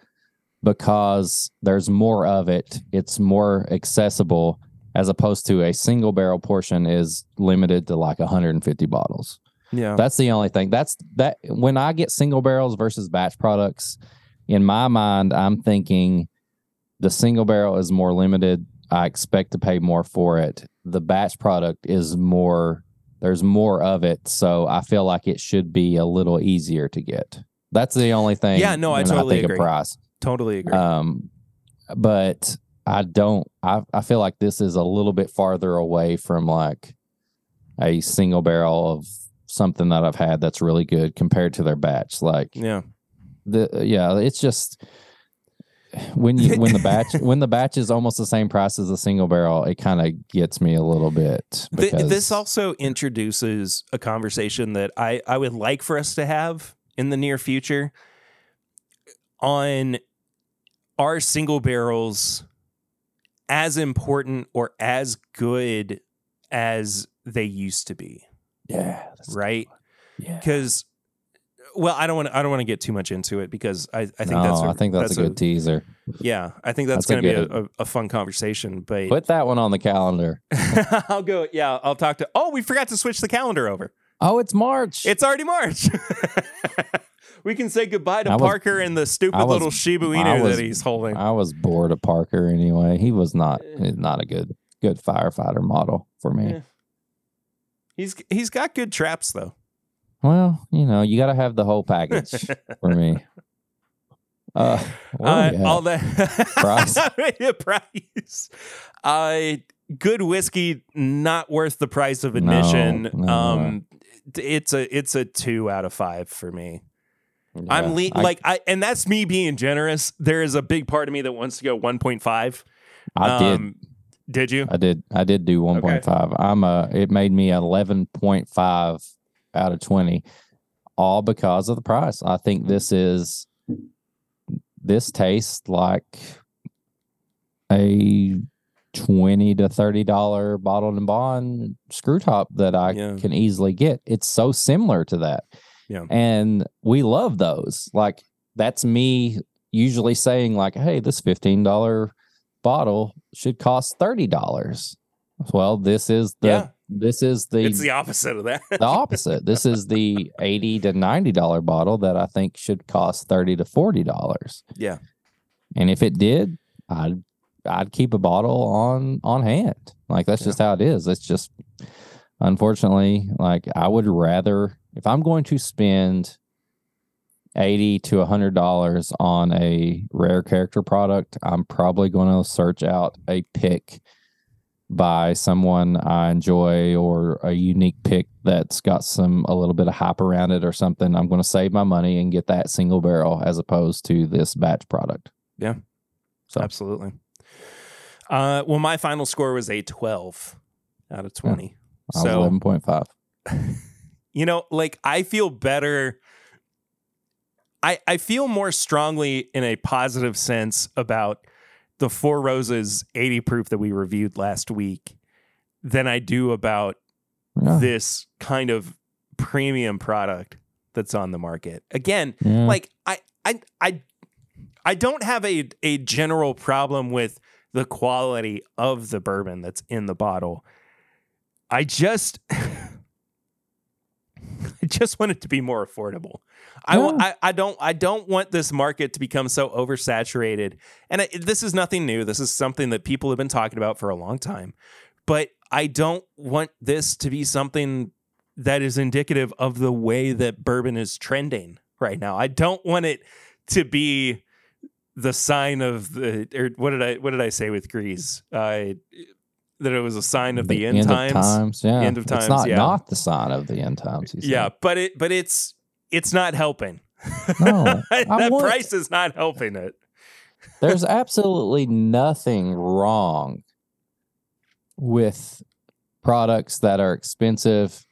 because there's more of it. It's more accessible as opposed to a single barrel portion is limited to like 150 bottles. yeah That's the only thing. That's that when I get single barrels versus batch products, in my mind, I'm thinking the single barrel is more limited. I expect to pay more for it. The batch product is more, there's more of it. So I feel like it should be a little easier to get. That's the only thing. Yeah, no, I totally think agree. Of price. totally agree. Um, but I don't. I I feel like this is a little bit farther away from like a single barrel of something that I've had that's really good compared to their batch. Like yeah, the yeah, it's just when you when the batch when the batch is almost the same price as a single barrel, it kind of gets me a little bit. Th- because- this also introduces a conversation that I I would like for us to have in the near future on our single barrels as important or as good as they used to be, yeah that's- right? yeah. Because well, I don't want to. I don't want to get too much into it because I, I think no, that's. a- I think that's, a good teaser. Yeah, I think that's, That's going to be a, a, a fun conversation. But Put that one on the calendar. I'll go. Yeah, I'll talk to. Oh, we forgot to switch the calendar over. Oh, it's March. It's already March. we can say goodbye to was- Parker and the stupid was- little Shiba Inu was- that he's holding. I was bored of Parker anyway. He was not not a good good firefighter model for me. Yeah. He's he's got good traps though. Well, you know, you got to have the whole package for me. Uh, Uh, all that Price? Yeah, price. Uh, good whiskey, not worth the price of admission. no. Um, it's a it's a two out of five for me. Yeah, I'm le- I- like I, and that's me being generous. There is a big part of me that wants to go 1.5. I did Um, Did you? I did I did do 1.5. I'm a it made me 11.5 out of 20 all because of the price. I think this is this tastes like a 20 to 30 dollar bottled and bond screw top that I Yeah. can easily get. It's so similar to that. Yeah. And we love those. Like that's me usually saying like, "Hey, this $15 bottle should cost $30." Well, this is the Yeah. this is the It's the opposite of that. the opposite. This is the 80 to 90 dollar bottle that I think should cost 30 to 40 dollars. yeah. And if it did, I'd I'd keep a bottle on on hand. Like that's just how it is. It's just unfortunately like I would rather if I'm going to spend 80 to 100 dollars on a rare character product, I'm probably going to search out a pick by someone I enjoy or a unique pick that's got some a little bit of hype around it or something. I'm going to save my money and get that single barrel as opposed to this batch product. Yeah. So- Absolutely. Uh, well, my final score was a 12 out of 20. I was So, 11.5. you know, like I feel better. I, I feel more strongly in a positive sense about the Four Roses 80 proof that we reviewed last week than I do about Yeah. this kind of premium product that's on the market. Again, Yeah. like I I I I don't have a a general problem with the quality of the bourbon that's in the bottle. I just I just want it to be more affordable. I, I I don't I don't want this market to become so oversaturated. And I, this is nothing new. This is something that people have been talking about for a long time. But I don't want this to be something that is indicative of the way that bourbon is trending right now. I don't want it to be the sign of the or what did I what did I say with Grease? Uh, that it was a sign of the, end, times. End of times. Yeah. End of times, It's not yeah. not the sign of the end times. he said. Yeah, but it but it's it's not helping. No, that want- price is not helping it. There's absolutely nothing wrong with products that are expensive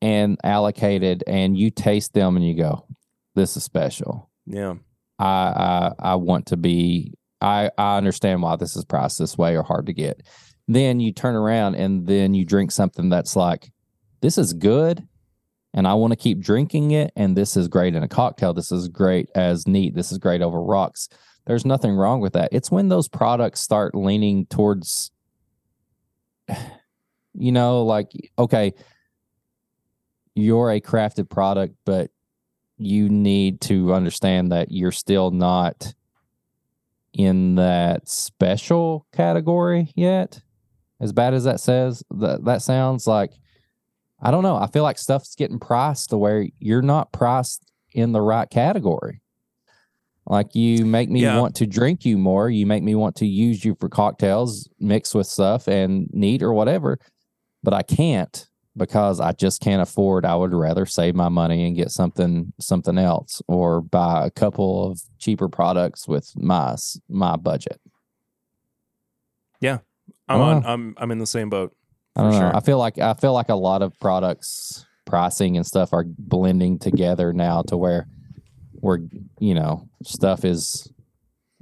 and allocated, and you taste them and you go, "This is special." Yeah. I I, I want to be. I I understand why this is priced this way or hard to get. Then you turn around and then you drink something that's like, "This is good." And I want to keep drinking it. And this is great in a cocktail. This is great as neat. This is great over rocks. There's nothing wrong with that. It's when those products start leaning towards, you know, like, okay, you're a crafted product, but you need to understand that you're still not in that special category yet. As bad as that says, that that sounds like I don't know. I feel like stuff's getting priced to where you're not priced in the right category. Like you make me Yeah. want to drink you more. You make me want to use you for cocktails, mixed with stuff and neat or whatever. But I can't because I just can't afford. I would rather save my money and get something something else or buy a couple of cheaper products with my my budget. I'm on I'm I'm in the same boat. I don't For know. sure. I feel like I feel like a lot of products pricing and stuff are blending together now to where where you know stuff is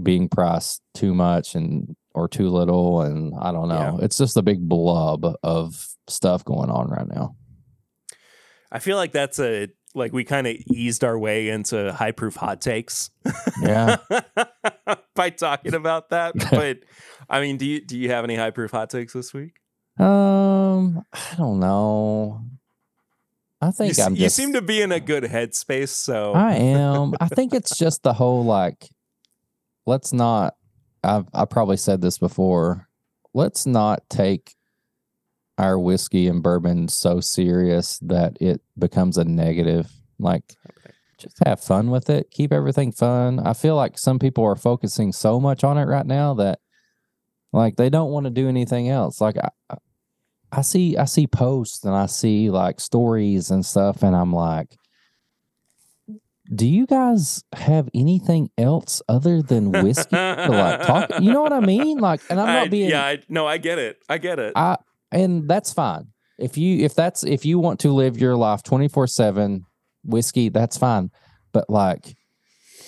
being priced too much and or too little and I don't know. It's just a big blob of stuff going on right now. I feel like that's a like we kind of eased our way into high proof hot takes. Yeah. By talking about that. But I mean, do you do you have any high proof hot takes this week? Um, I don't know. I You, think s- I'm you just seem to be in a good headspace, so I am. I think it's just the whole like, let's not. I've I probably said this before. Let's not take our whiskey and bourbon so serious that it becomes a negative. Like, just have fun with it. Keep everything fun. I feel like some people are focusing so much on it right now that, like, they don't want to do anything else. Like, I, I- I see, I see posts and I see like stories and stuff, and I'm like do you guys have anything else other than whiskey to like talk? You know what I mean? Like, and I'm I- not being, yeah, I, no, I get it. I get it. I, and that's fine. If you, if that's, if you want to live your life 24 seven whiskey, that's fine. But like,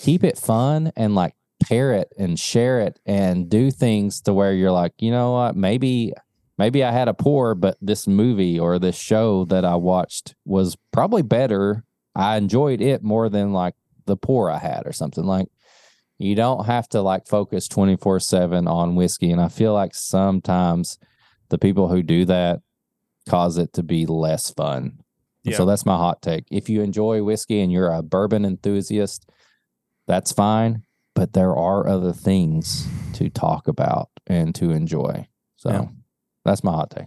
keep it fun and like pair it and share it and do things to where you're like, you know what, maybe, maybe I had a pour, but this movie or this show that I watched was probably better. I enjoyed it more than like the pour I had or something like you don't have to like focus 24 7 on whiskey. And I feel like sometimes the people who do that cause it to be less fun. And So that's my hot take. If you enjoy whiskey and you're a bourbon enthusiast, that's fine. But there are other things to talk about and to enjoy. So Yeah. that's my hot take.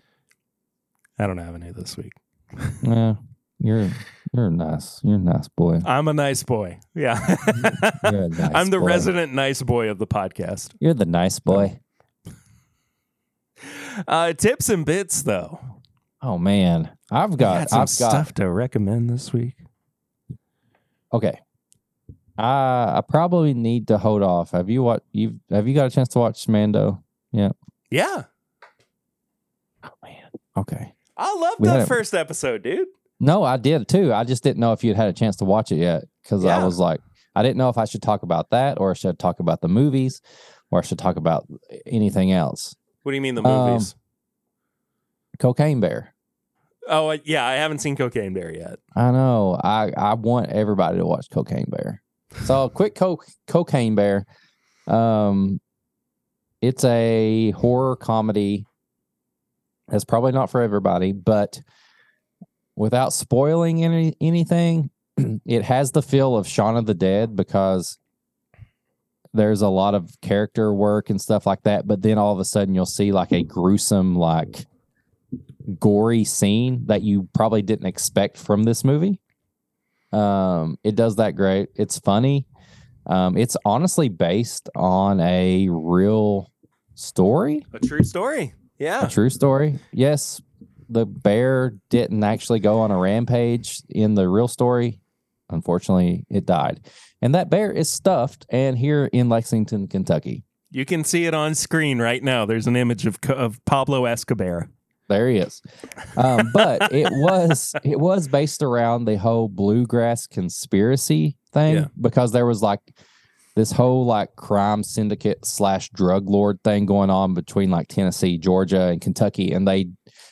I don't have any this week. Yeah, you're you're nice. You're a nice boy. I'm a nice boy. Yeah. Nice I'm the boy. resident nice boy of the podcast. You're the nice boy. Um, Uh, tips and bits, though. Oh man, I've got some I've got stuff to recommend this week. Okay. I I probably need to hold off. Have you what you have you got a chance to watch Mando? Yeah. Yeah. Oh man. Okay. I love We that first episode, dude. No, I did too. I just didn't know if you'd had a chance to watch it yet because Yeah. I was like, I didn't know if I should talk about that or I should talk about the movies or I should talk about anything else. What do you mean the Um, movies? Cocaine Bear. oh, yeah. I haven't seen Cocaine Bear yet. I know. I I want everybody to watch Cocaine Bear. So quick co- Cocaine Bear. Um it's a horror comedy. That's probably not for everybody, but without spoiling any anything, it has the feel of Shaun of the Dead because there's a lot of character work and stuff like that, but then all of a sudden you'll see like a gruesome like gory scene that you probably didn't expect from this movie. Um, it does that great. It's funny. Um, it's honestly based on a real story, A true story. Yeah. a true story. Yes, the bear didn't actually go on a rampage in the real story. Unfortunately, it died. And that bear is stuffed and here in Lexington, Kentucky. You can see it on screen right now. There's an image of of Pablo Escobar. There he is. Um, but it was it was based around the whole bluegrass conspiracy thing Yeah. because there was like this whole like crime syndicate slash drug lord thing going on between like Tennessee, Georgia, and Kentucky, and they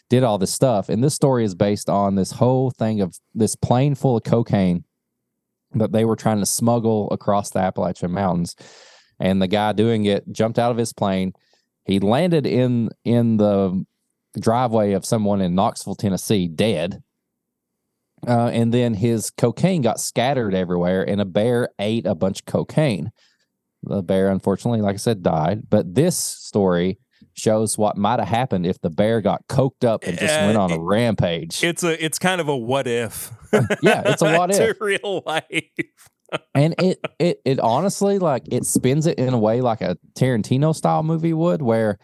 did all this stuff. And this story is based on this whole thing of this plane full of cocaine that they were trying to smuggle across the Appalachian Mountains. And the guy doing it jumped out of his plane. He landed in in the driveway of someone in Knoxville, Tennessee, dead. Uh, and then his cocaine got scattered everywhere, and a bear ate a bunch of cocaine. The bear, unfortunately, like I said, died. But this story shows what might have happened if the bear got coked up and just Uh, went on a rampage. It's a it's kind of a what if. Yeah, it's a what if. real life. and it it it honestly like it spins it in a way like a Tarantino style movie would, where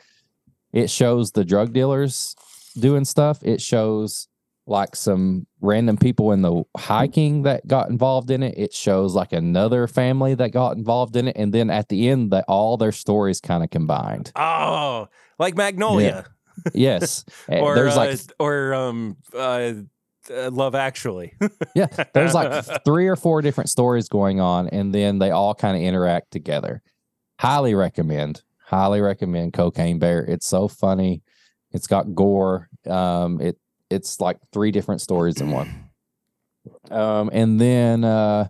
it shows the drug dealers doing stuff. It shows like some random people in the hiking that got involved in it. It shows like another family that got involved in it, and then at the end, that all their stories kind of combined. Oh, like Magnolia. Yes, Eh, Or there's uh, like or um uh, uh, Love Actually. yeah, there's like three or four different stories going on, and then they all kind of interact together. Highly recommend. Highly recommend Cocaine Bear. It's so funny. It's got gore. Um, it it's like three different stories in one. Um, and then uh,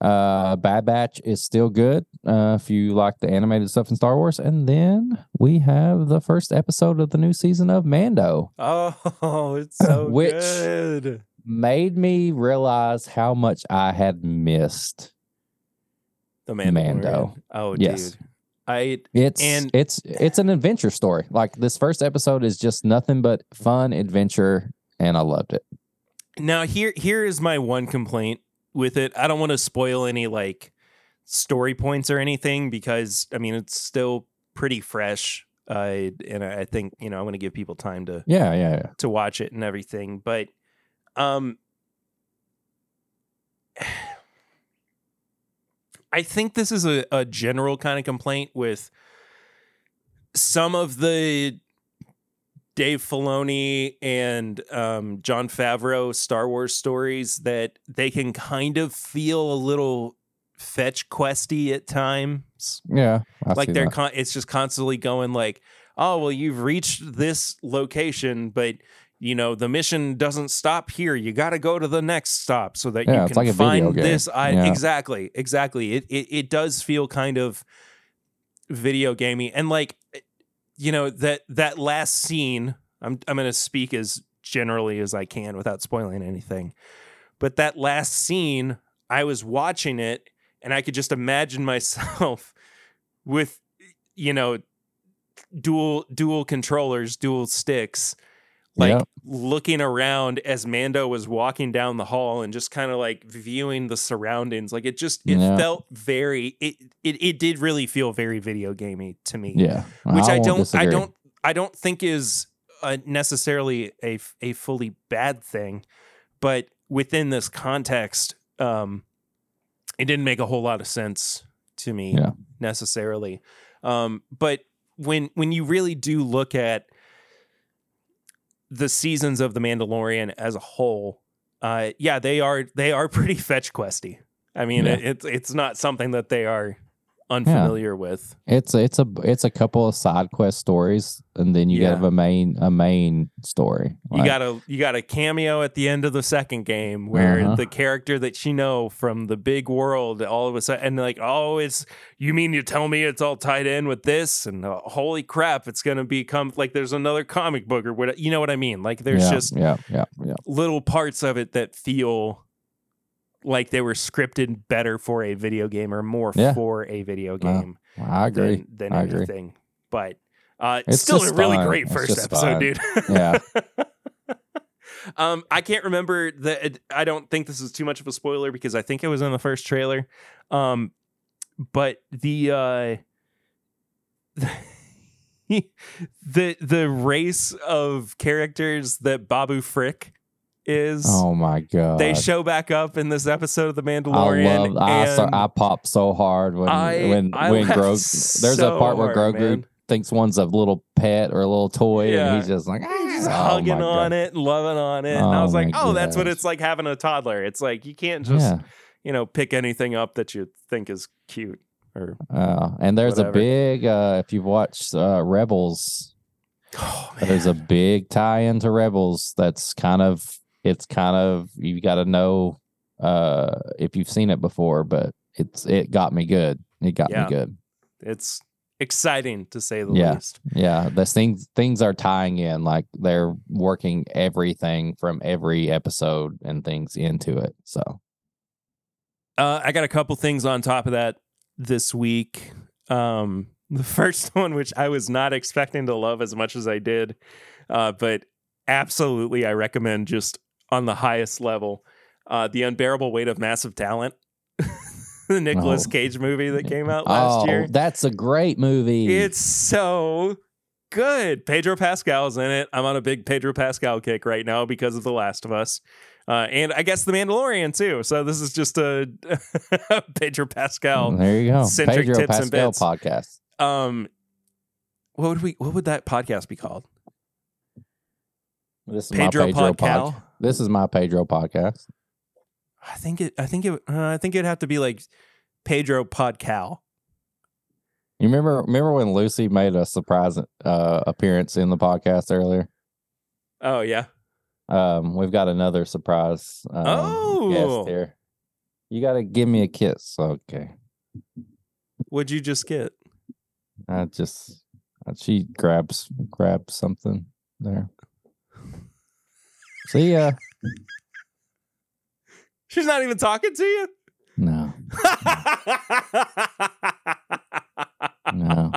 uh, Bad Batch is still good. Uh, if you like the animated stuff in Star Wars, and then we have the first episode of the new season of Mando. oh, it's so Which- good. made me realize how much I had missed. The Mandalorian. Mando. Oh, Yes. dude. I It's And- it's it's an adventure story. Like this first episode is just nothing but fun adventure, and I loved it. Now here here is my one complaint with it. I don't want to spoil any like story points or anything because I mean it's still pretty fresh. Uh, and I think you know I want to give people time to Yeah, yeah, yeah. to watch it and everything. But um I think this is a, a general kind of complaint with some of the Dave Filoni and um, Jon Favreau Star Wars stories that they can kind of feel a little fetch questy at times. Yeah, I like they're con- it's just constantly going like oh well you've reached this location but you know the mission doesn't stop here. You got to go to the next stop so that Yeah, you can like find this I- Yeah. exactly exactly. It, it it does feel kind of video gamey. And like eh, you know that that last scene i'm i'm going to speak as generally as i can without spoiling anything but that last scene i was watching it and i could just imagine myself with you know dual dual controllers dual sticks like looking around as mando was walking down the hall and just kind of like viewing the surroundings like it just it Yeah. felt very it, it it did really feel very video gamey to me yeah, which I, won't don't I don't I don't think is uh, necessarily a fully bad thing, but within this context, um, it didn't make a whole lot of sense to me Yeah. necessarily. Um, but when when you really do look at the seasons of the Mandalorian as a whole, uh, yeah, they are they are pretty fetch questy. I mean, Yeah. it, it's it's not something that they are unfamiliar with. It's it's a it's a couple of side quest stories, and then you Yeah. have a main a main story. You got a you got a cameo at the end of the second game where Uh-huh. the character that you know from the big world all of a sudden and like oh it's you mean you tell me it's all tied in with this and uh, holy crap it's gonna become like there's another comic book or what you know what I mean like there's yeah, just yeah yeah yeah little parts of it that feel like they were scripted better for a video game or more Yeah. for a video game I agree. than, than I agree. anything but uh, it's, still a really fun. great first episode fun. dude Yeah. um, I can't remember that. I don't think this is too much of a spoiler because I think it was in the first trailer. Um, but the uh, the the race of characters that Babu Frick is. Oh my god! They show back up in this episode of The I Mandalorian. love. I, so, and I pop so hard when I- when I when Grogu. There's a part where Grogu man. thinks one's a little pet or a little toy, Yeah. and he's just like He's just "Ah." Oh hugging on God. it and loving on it. and I Oh was like, oh, that's what it's like having a toddler. It's like you can't just, Yeah. you know, pick anything up that you think is cute or Uh, and there's Whatever. a big. Uh, if you've watched uh, Rebels, oh, there's a big tie into Rebels. That's kind of. It's kind of you got to know uh, if you've seen it before, but it's it got me good. It got Yeah. me good. it's exciting to say the Yeah. least. Yeah, the things things are tying in like they're working everything from every episode and things into it. So Uh, I got a couple things on top of that this week. Um, the first one, which I was not expecting to love as much as I did, uh, but absolutely I recommend just on the highest level. Uh, the unbearable weight of massive talent, the Nicolas Oh. Cage movie that came out last oh, year. that's a great movie. It's so good. Pedro Pascal's in it. I'm on a big Pedro Pascal kick right now because of The Last of Us. Uh, and I guess The Mandalorian too. So this is just a Pedro Pascal. there you go. centric Pedro tips and Pascal bits. podcast. Um, what would we? What would that podcast be called? This is Pedro my Pedro Podcal. podcast. This is my Pedro podcast. I think it. I think it. Uh, I think it'd have to be like Pedro Podcal. You remember remember when Lucy made a surprise uh, appearance in the podcast earlier? Oh yeah. Um, we've got another surprise um, Oh. guest here. You got to give me a kiss, okay? What'd you just get? I just she grabs grabs something there. See ya. She's not even talking to you. No, no.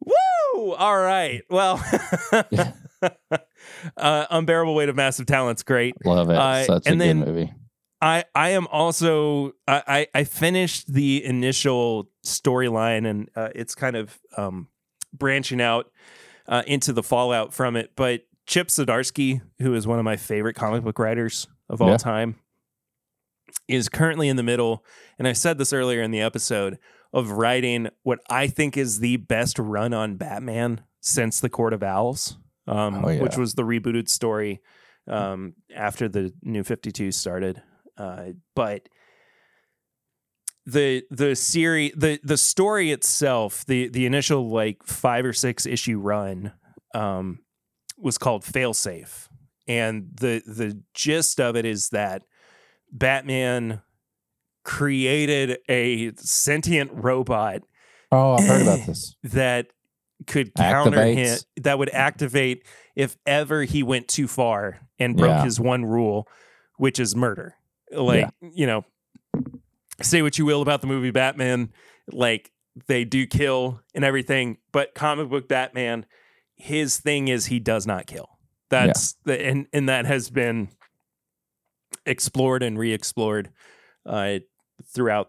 Woo! All right. Well, uh, unbearable weight of massive talent's great. Love it. Uh, Such a good movie. I I am also I I, I finished the initial storyline and uh, it's kind of um, branching out uh, into the fallout from it. But Chip Zdarsky, who is one of my favorite comic book writers of all Yeah. time, is currently in the middle. And I said this earlier in the episode of writing what I think is the best run on Batman since the Court of Owls, um, Oh, yeah. which was the rebooted story um, after the New Fifty Two started. Uh, but the the series the the story itself the the initial like five or six issue run um was called failsafe and the the gist of it is that batman created a sentient robot Oh, I've heard about this. that could counter him that would activate if ever he went too far and broke Yeah. his one rule which is murder like you know say what you will about the movie batman like they do kill and everything but comic book batman his thing is he does not kill that's the and and that has been explored and re-explored uh throughout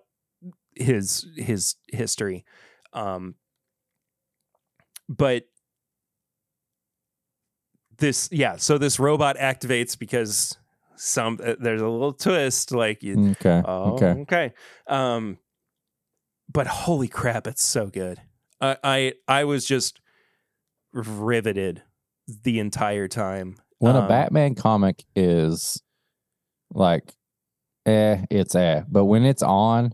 his his history um but this yeah so this robot activates because some uh, there's a little twist like you Okay. oh okay. okay um but holy crap it's so good i i, I was just riveted the entire time When a Um, Batman comic is like, eh, it's eh, but when it's on,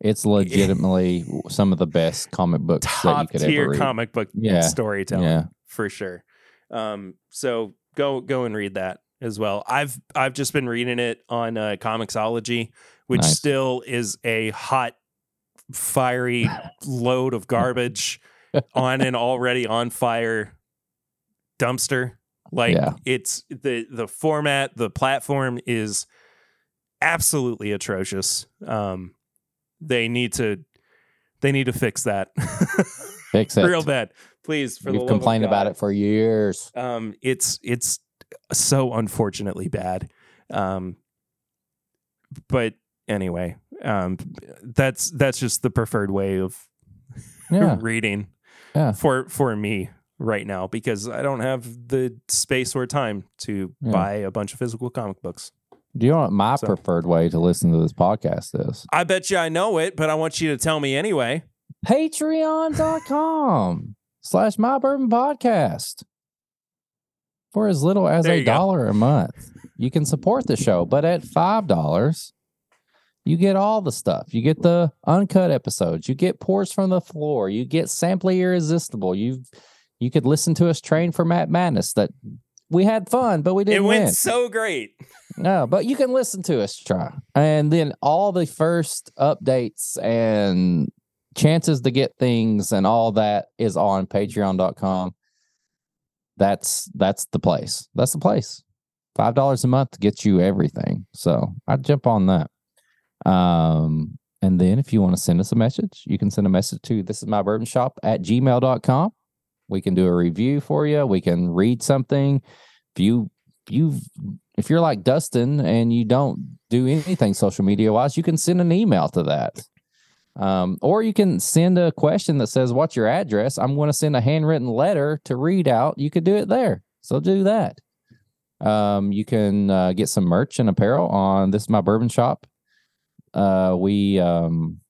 it's legitimately some of the best comic books that you top could tier ever read. comic book Yeah, storytelling yeah. for sure um so go go and read that as well i've i've just been reading it on uh comixology which Nice. still is a hot fiery load of garbage on an already on fire dumpster like Yeah. it's the the format the platform is absolutely atrocious um they need to they need to fix that Fix it. real bad please. For We've the love of complained about it for years. Um, it's it's so unfortunately bad. Um, but anyway, um, that's that's just the preferred way of Yeah. reading Yeah. for for me right now because I don't have the space or time to Yeah. buy a bunch of physical comic books. Do you know what my So- preferred way to listen to this podcast is? I bet you I know it, but I want you to tell me anyway. Patreon.com slash my bourbon podcast. For as little as a dollar a month, you can support the show. But at five dollars, you get all the stuff. You get the uncut episodes. You get pours from the floor. You get sampling irresistible. You you could listen to us train for Matt Madness. That we had fun, but we didn't It went win. so great. No, but you can listen to us try. And then all the first updates and chances to get things and all that is on patreon.com. That's that's the place. That's the place. Five dollars a month gets you everything. So I'd jump on that. Um, and then if you want to send us a message, you can send a message to this is my bourbon shop at gmail.com. We can do a review for you. We can read something. If you you if you're like Dustin and you don't do anything social media wise, you can send an email to that. Um, or you can send a question that says, What's your address? I'm going to send a handwritten letter to read out. You could do it there. So do that. Um, you can uh, get some merch and apparel on this is my bourbon shop. Uh, we um,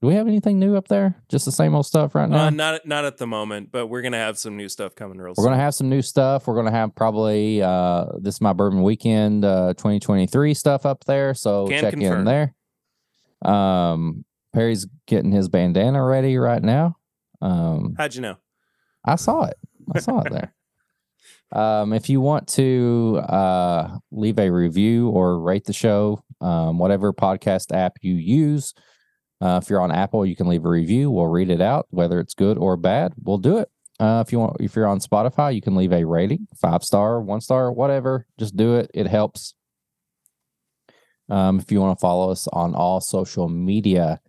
do we have anything new up there? Just the same old stuff right now. Uh, not not at the moment, but we're gonna have some new stuff coming real soon. We're soon. gonna have some new stuff. We're gonna have probably uh this is my bourbon weekend uh 2023 stuff up there. So Can check confirm. in there. Um Perry's getting his bandana ready right now. Um How'd you know? I saw it. I saw it there. Um, if you want to uh, leave a review or rate the show, um, whatever podcast app you use, uh, if you're on Apple, you can leave a review. We'll read it out, whether it's good or bad. We'll do it. Uh, if you want, if you're on Spotify, you can leave a rating, five star, one star, whatever. Just do it. It helps. Um, if you want to follow us on all social media,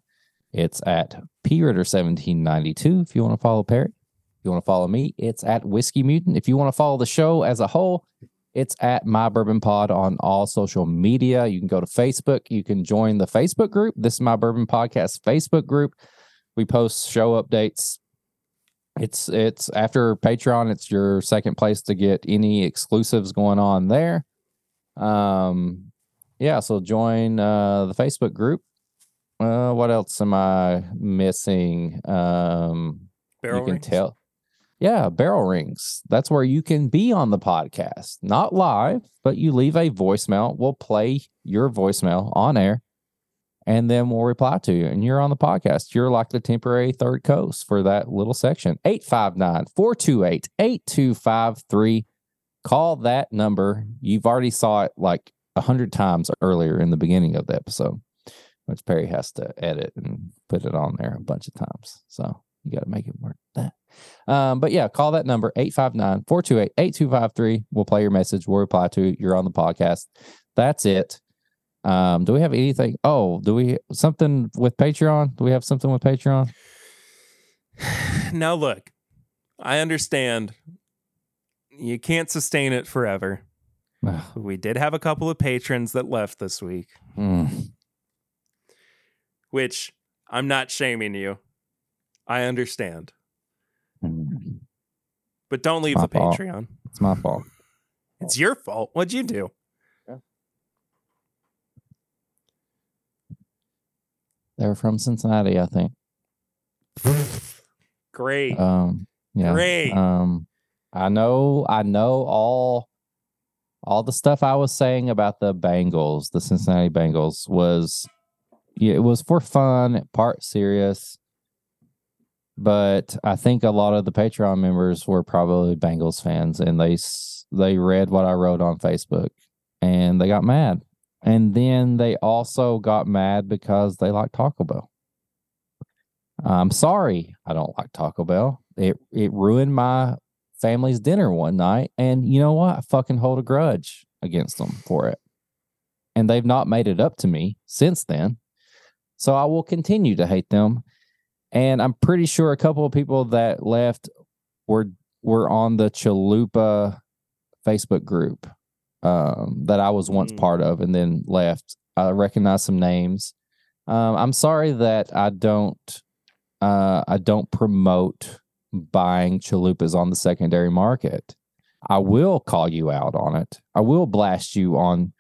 it's at pritter1792. If you want to follow Perry, if you want to follow me, it's at Whiskey Mutant. If you want to follow the show as a whole, it's at My Bourbon Pod on all social media. You can go to Facebook. You can join the Facebook group. This is My Bourbon Podcast Facebook group. We post show updates. It's it's after Patreon. It's your second place to get any exclusives going on there. Um, yeah. So join uh, the Facebook group. Uh, what else am I missing? Um, Barrel you can rings? tell. Yeah, barrel rings. That's where you can be on the podcast, not live, but you leave a voicemail. We'll play your voicemail on air and then we'll reply to you. And you're on the podcast. You're like the temporary third coast for that little section. 859 428 8253. Call that number. You've already saw it like a hundred times earlier in the beginning of the episode, which Perry has to edit and put it on there a bunch of times. So you got to make it work. That. Um, but yeah, call that number 859 428 8253. We'll play your message. We'll reply to it. You're on the podcast. That's it. Um, do we have anything? Oh, do we something with Patreon? Do we have something with Patreon? now look, I understand you can't sustain it forever. We did have a couple of patrons that left this week, Mm. which I'm not shaming you. I understand. Mm. But don't leave the fault. Patreon. It's my fault. It's your fault. What'd you do? They're from Cincinnati, I think. Great. Um, yeah. Great. Um, I know, I know all, all the stuff I was saying about the Bengals, the Cincinnati Bengals, was, yeah, it was for fun, part serious. But I think a lot of the Patreon members were probably Bengals fans, and they they read what I wrote on Facebook, and they got mad. And then they also got mad because they like Taco Bell. I'm sorry, I don't like Taco Bell. It it ruined my family's dinner one night, and you know what? I fucking hold a grudge against them for it. And they've not made it up to me since then. So I will continue to hate them. And I'm pretty sure a couple of people that left were were on the Chalupa Facebook group um, that I was once Mm. part of and then left. I recognize some names. Um, I'm sorry that I don't uh, I don't promote buying chalupas on the secondary market. I will call you out on it. I will blast you on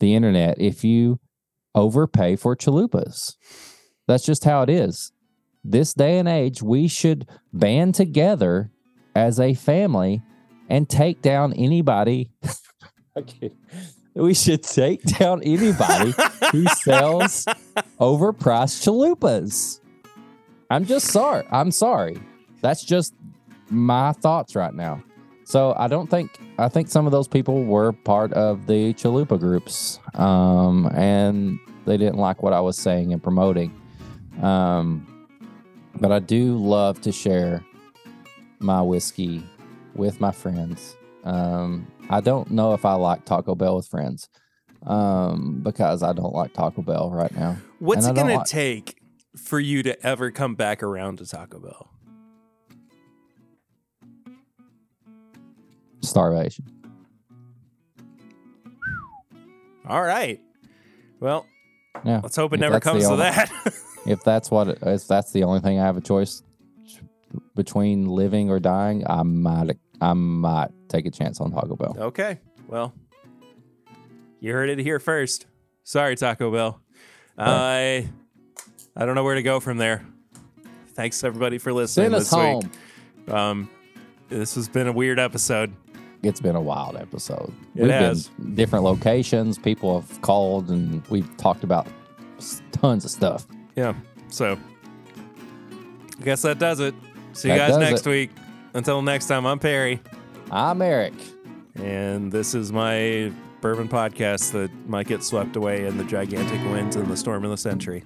the internet if you overpay for chalupas. That's just how it is. This day and age, we should band together as a family and take down anybody. Okay. we should take down anybody who sells overpriced chalupas. I'm just sorry. I'm sorry. That's just my thoughts right now. So I don't think I think some of those people were part of the chalupa groups, um, and they didn't like what I was saying and promoting. Um, but I do love to share my whiskey with my friends. Um, I don't know if I like Taco Bell with friends um, because I don't like Taco Bell right now. What's it going to take for you to ever come back around to Taco Bell? Starvation. All right. Well, Yeah. let's hope it never comes to only- that. if that's what if that's the only thing I have a choice between living or dying, I might I might take a chance on Taco Bell. okay. Well, you heard it here first. Sorry, Taco Bell. I I don't know where to go from there. Thanks everybody for listening Send us this home. week. Um, this has been a weird episode. It's been a wild episode. It We've has. been different locations. People have called and we've talked about tons of stuff. Yeah. So I guess that does it. See you That guys does next it. week. Until next time, I'm Perry. I'm Eric. And this is my bourbon podcast that might get swept away in the gigantic winds and the storm of the century.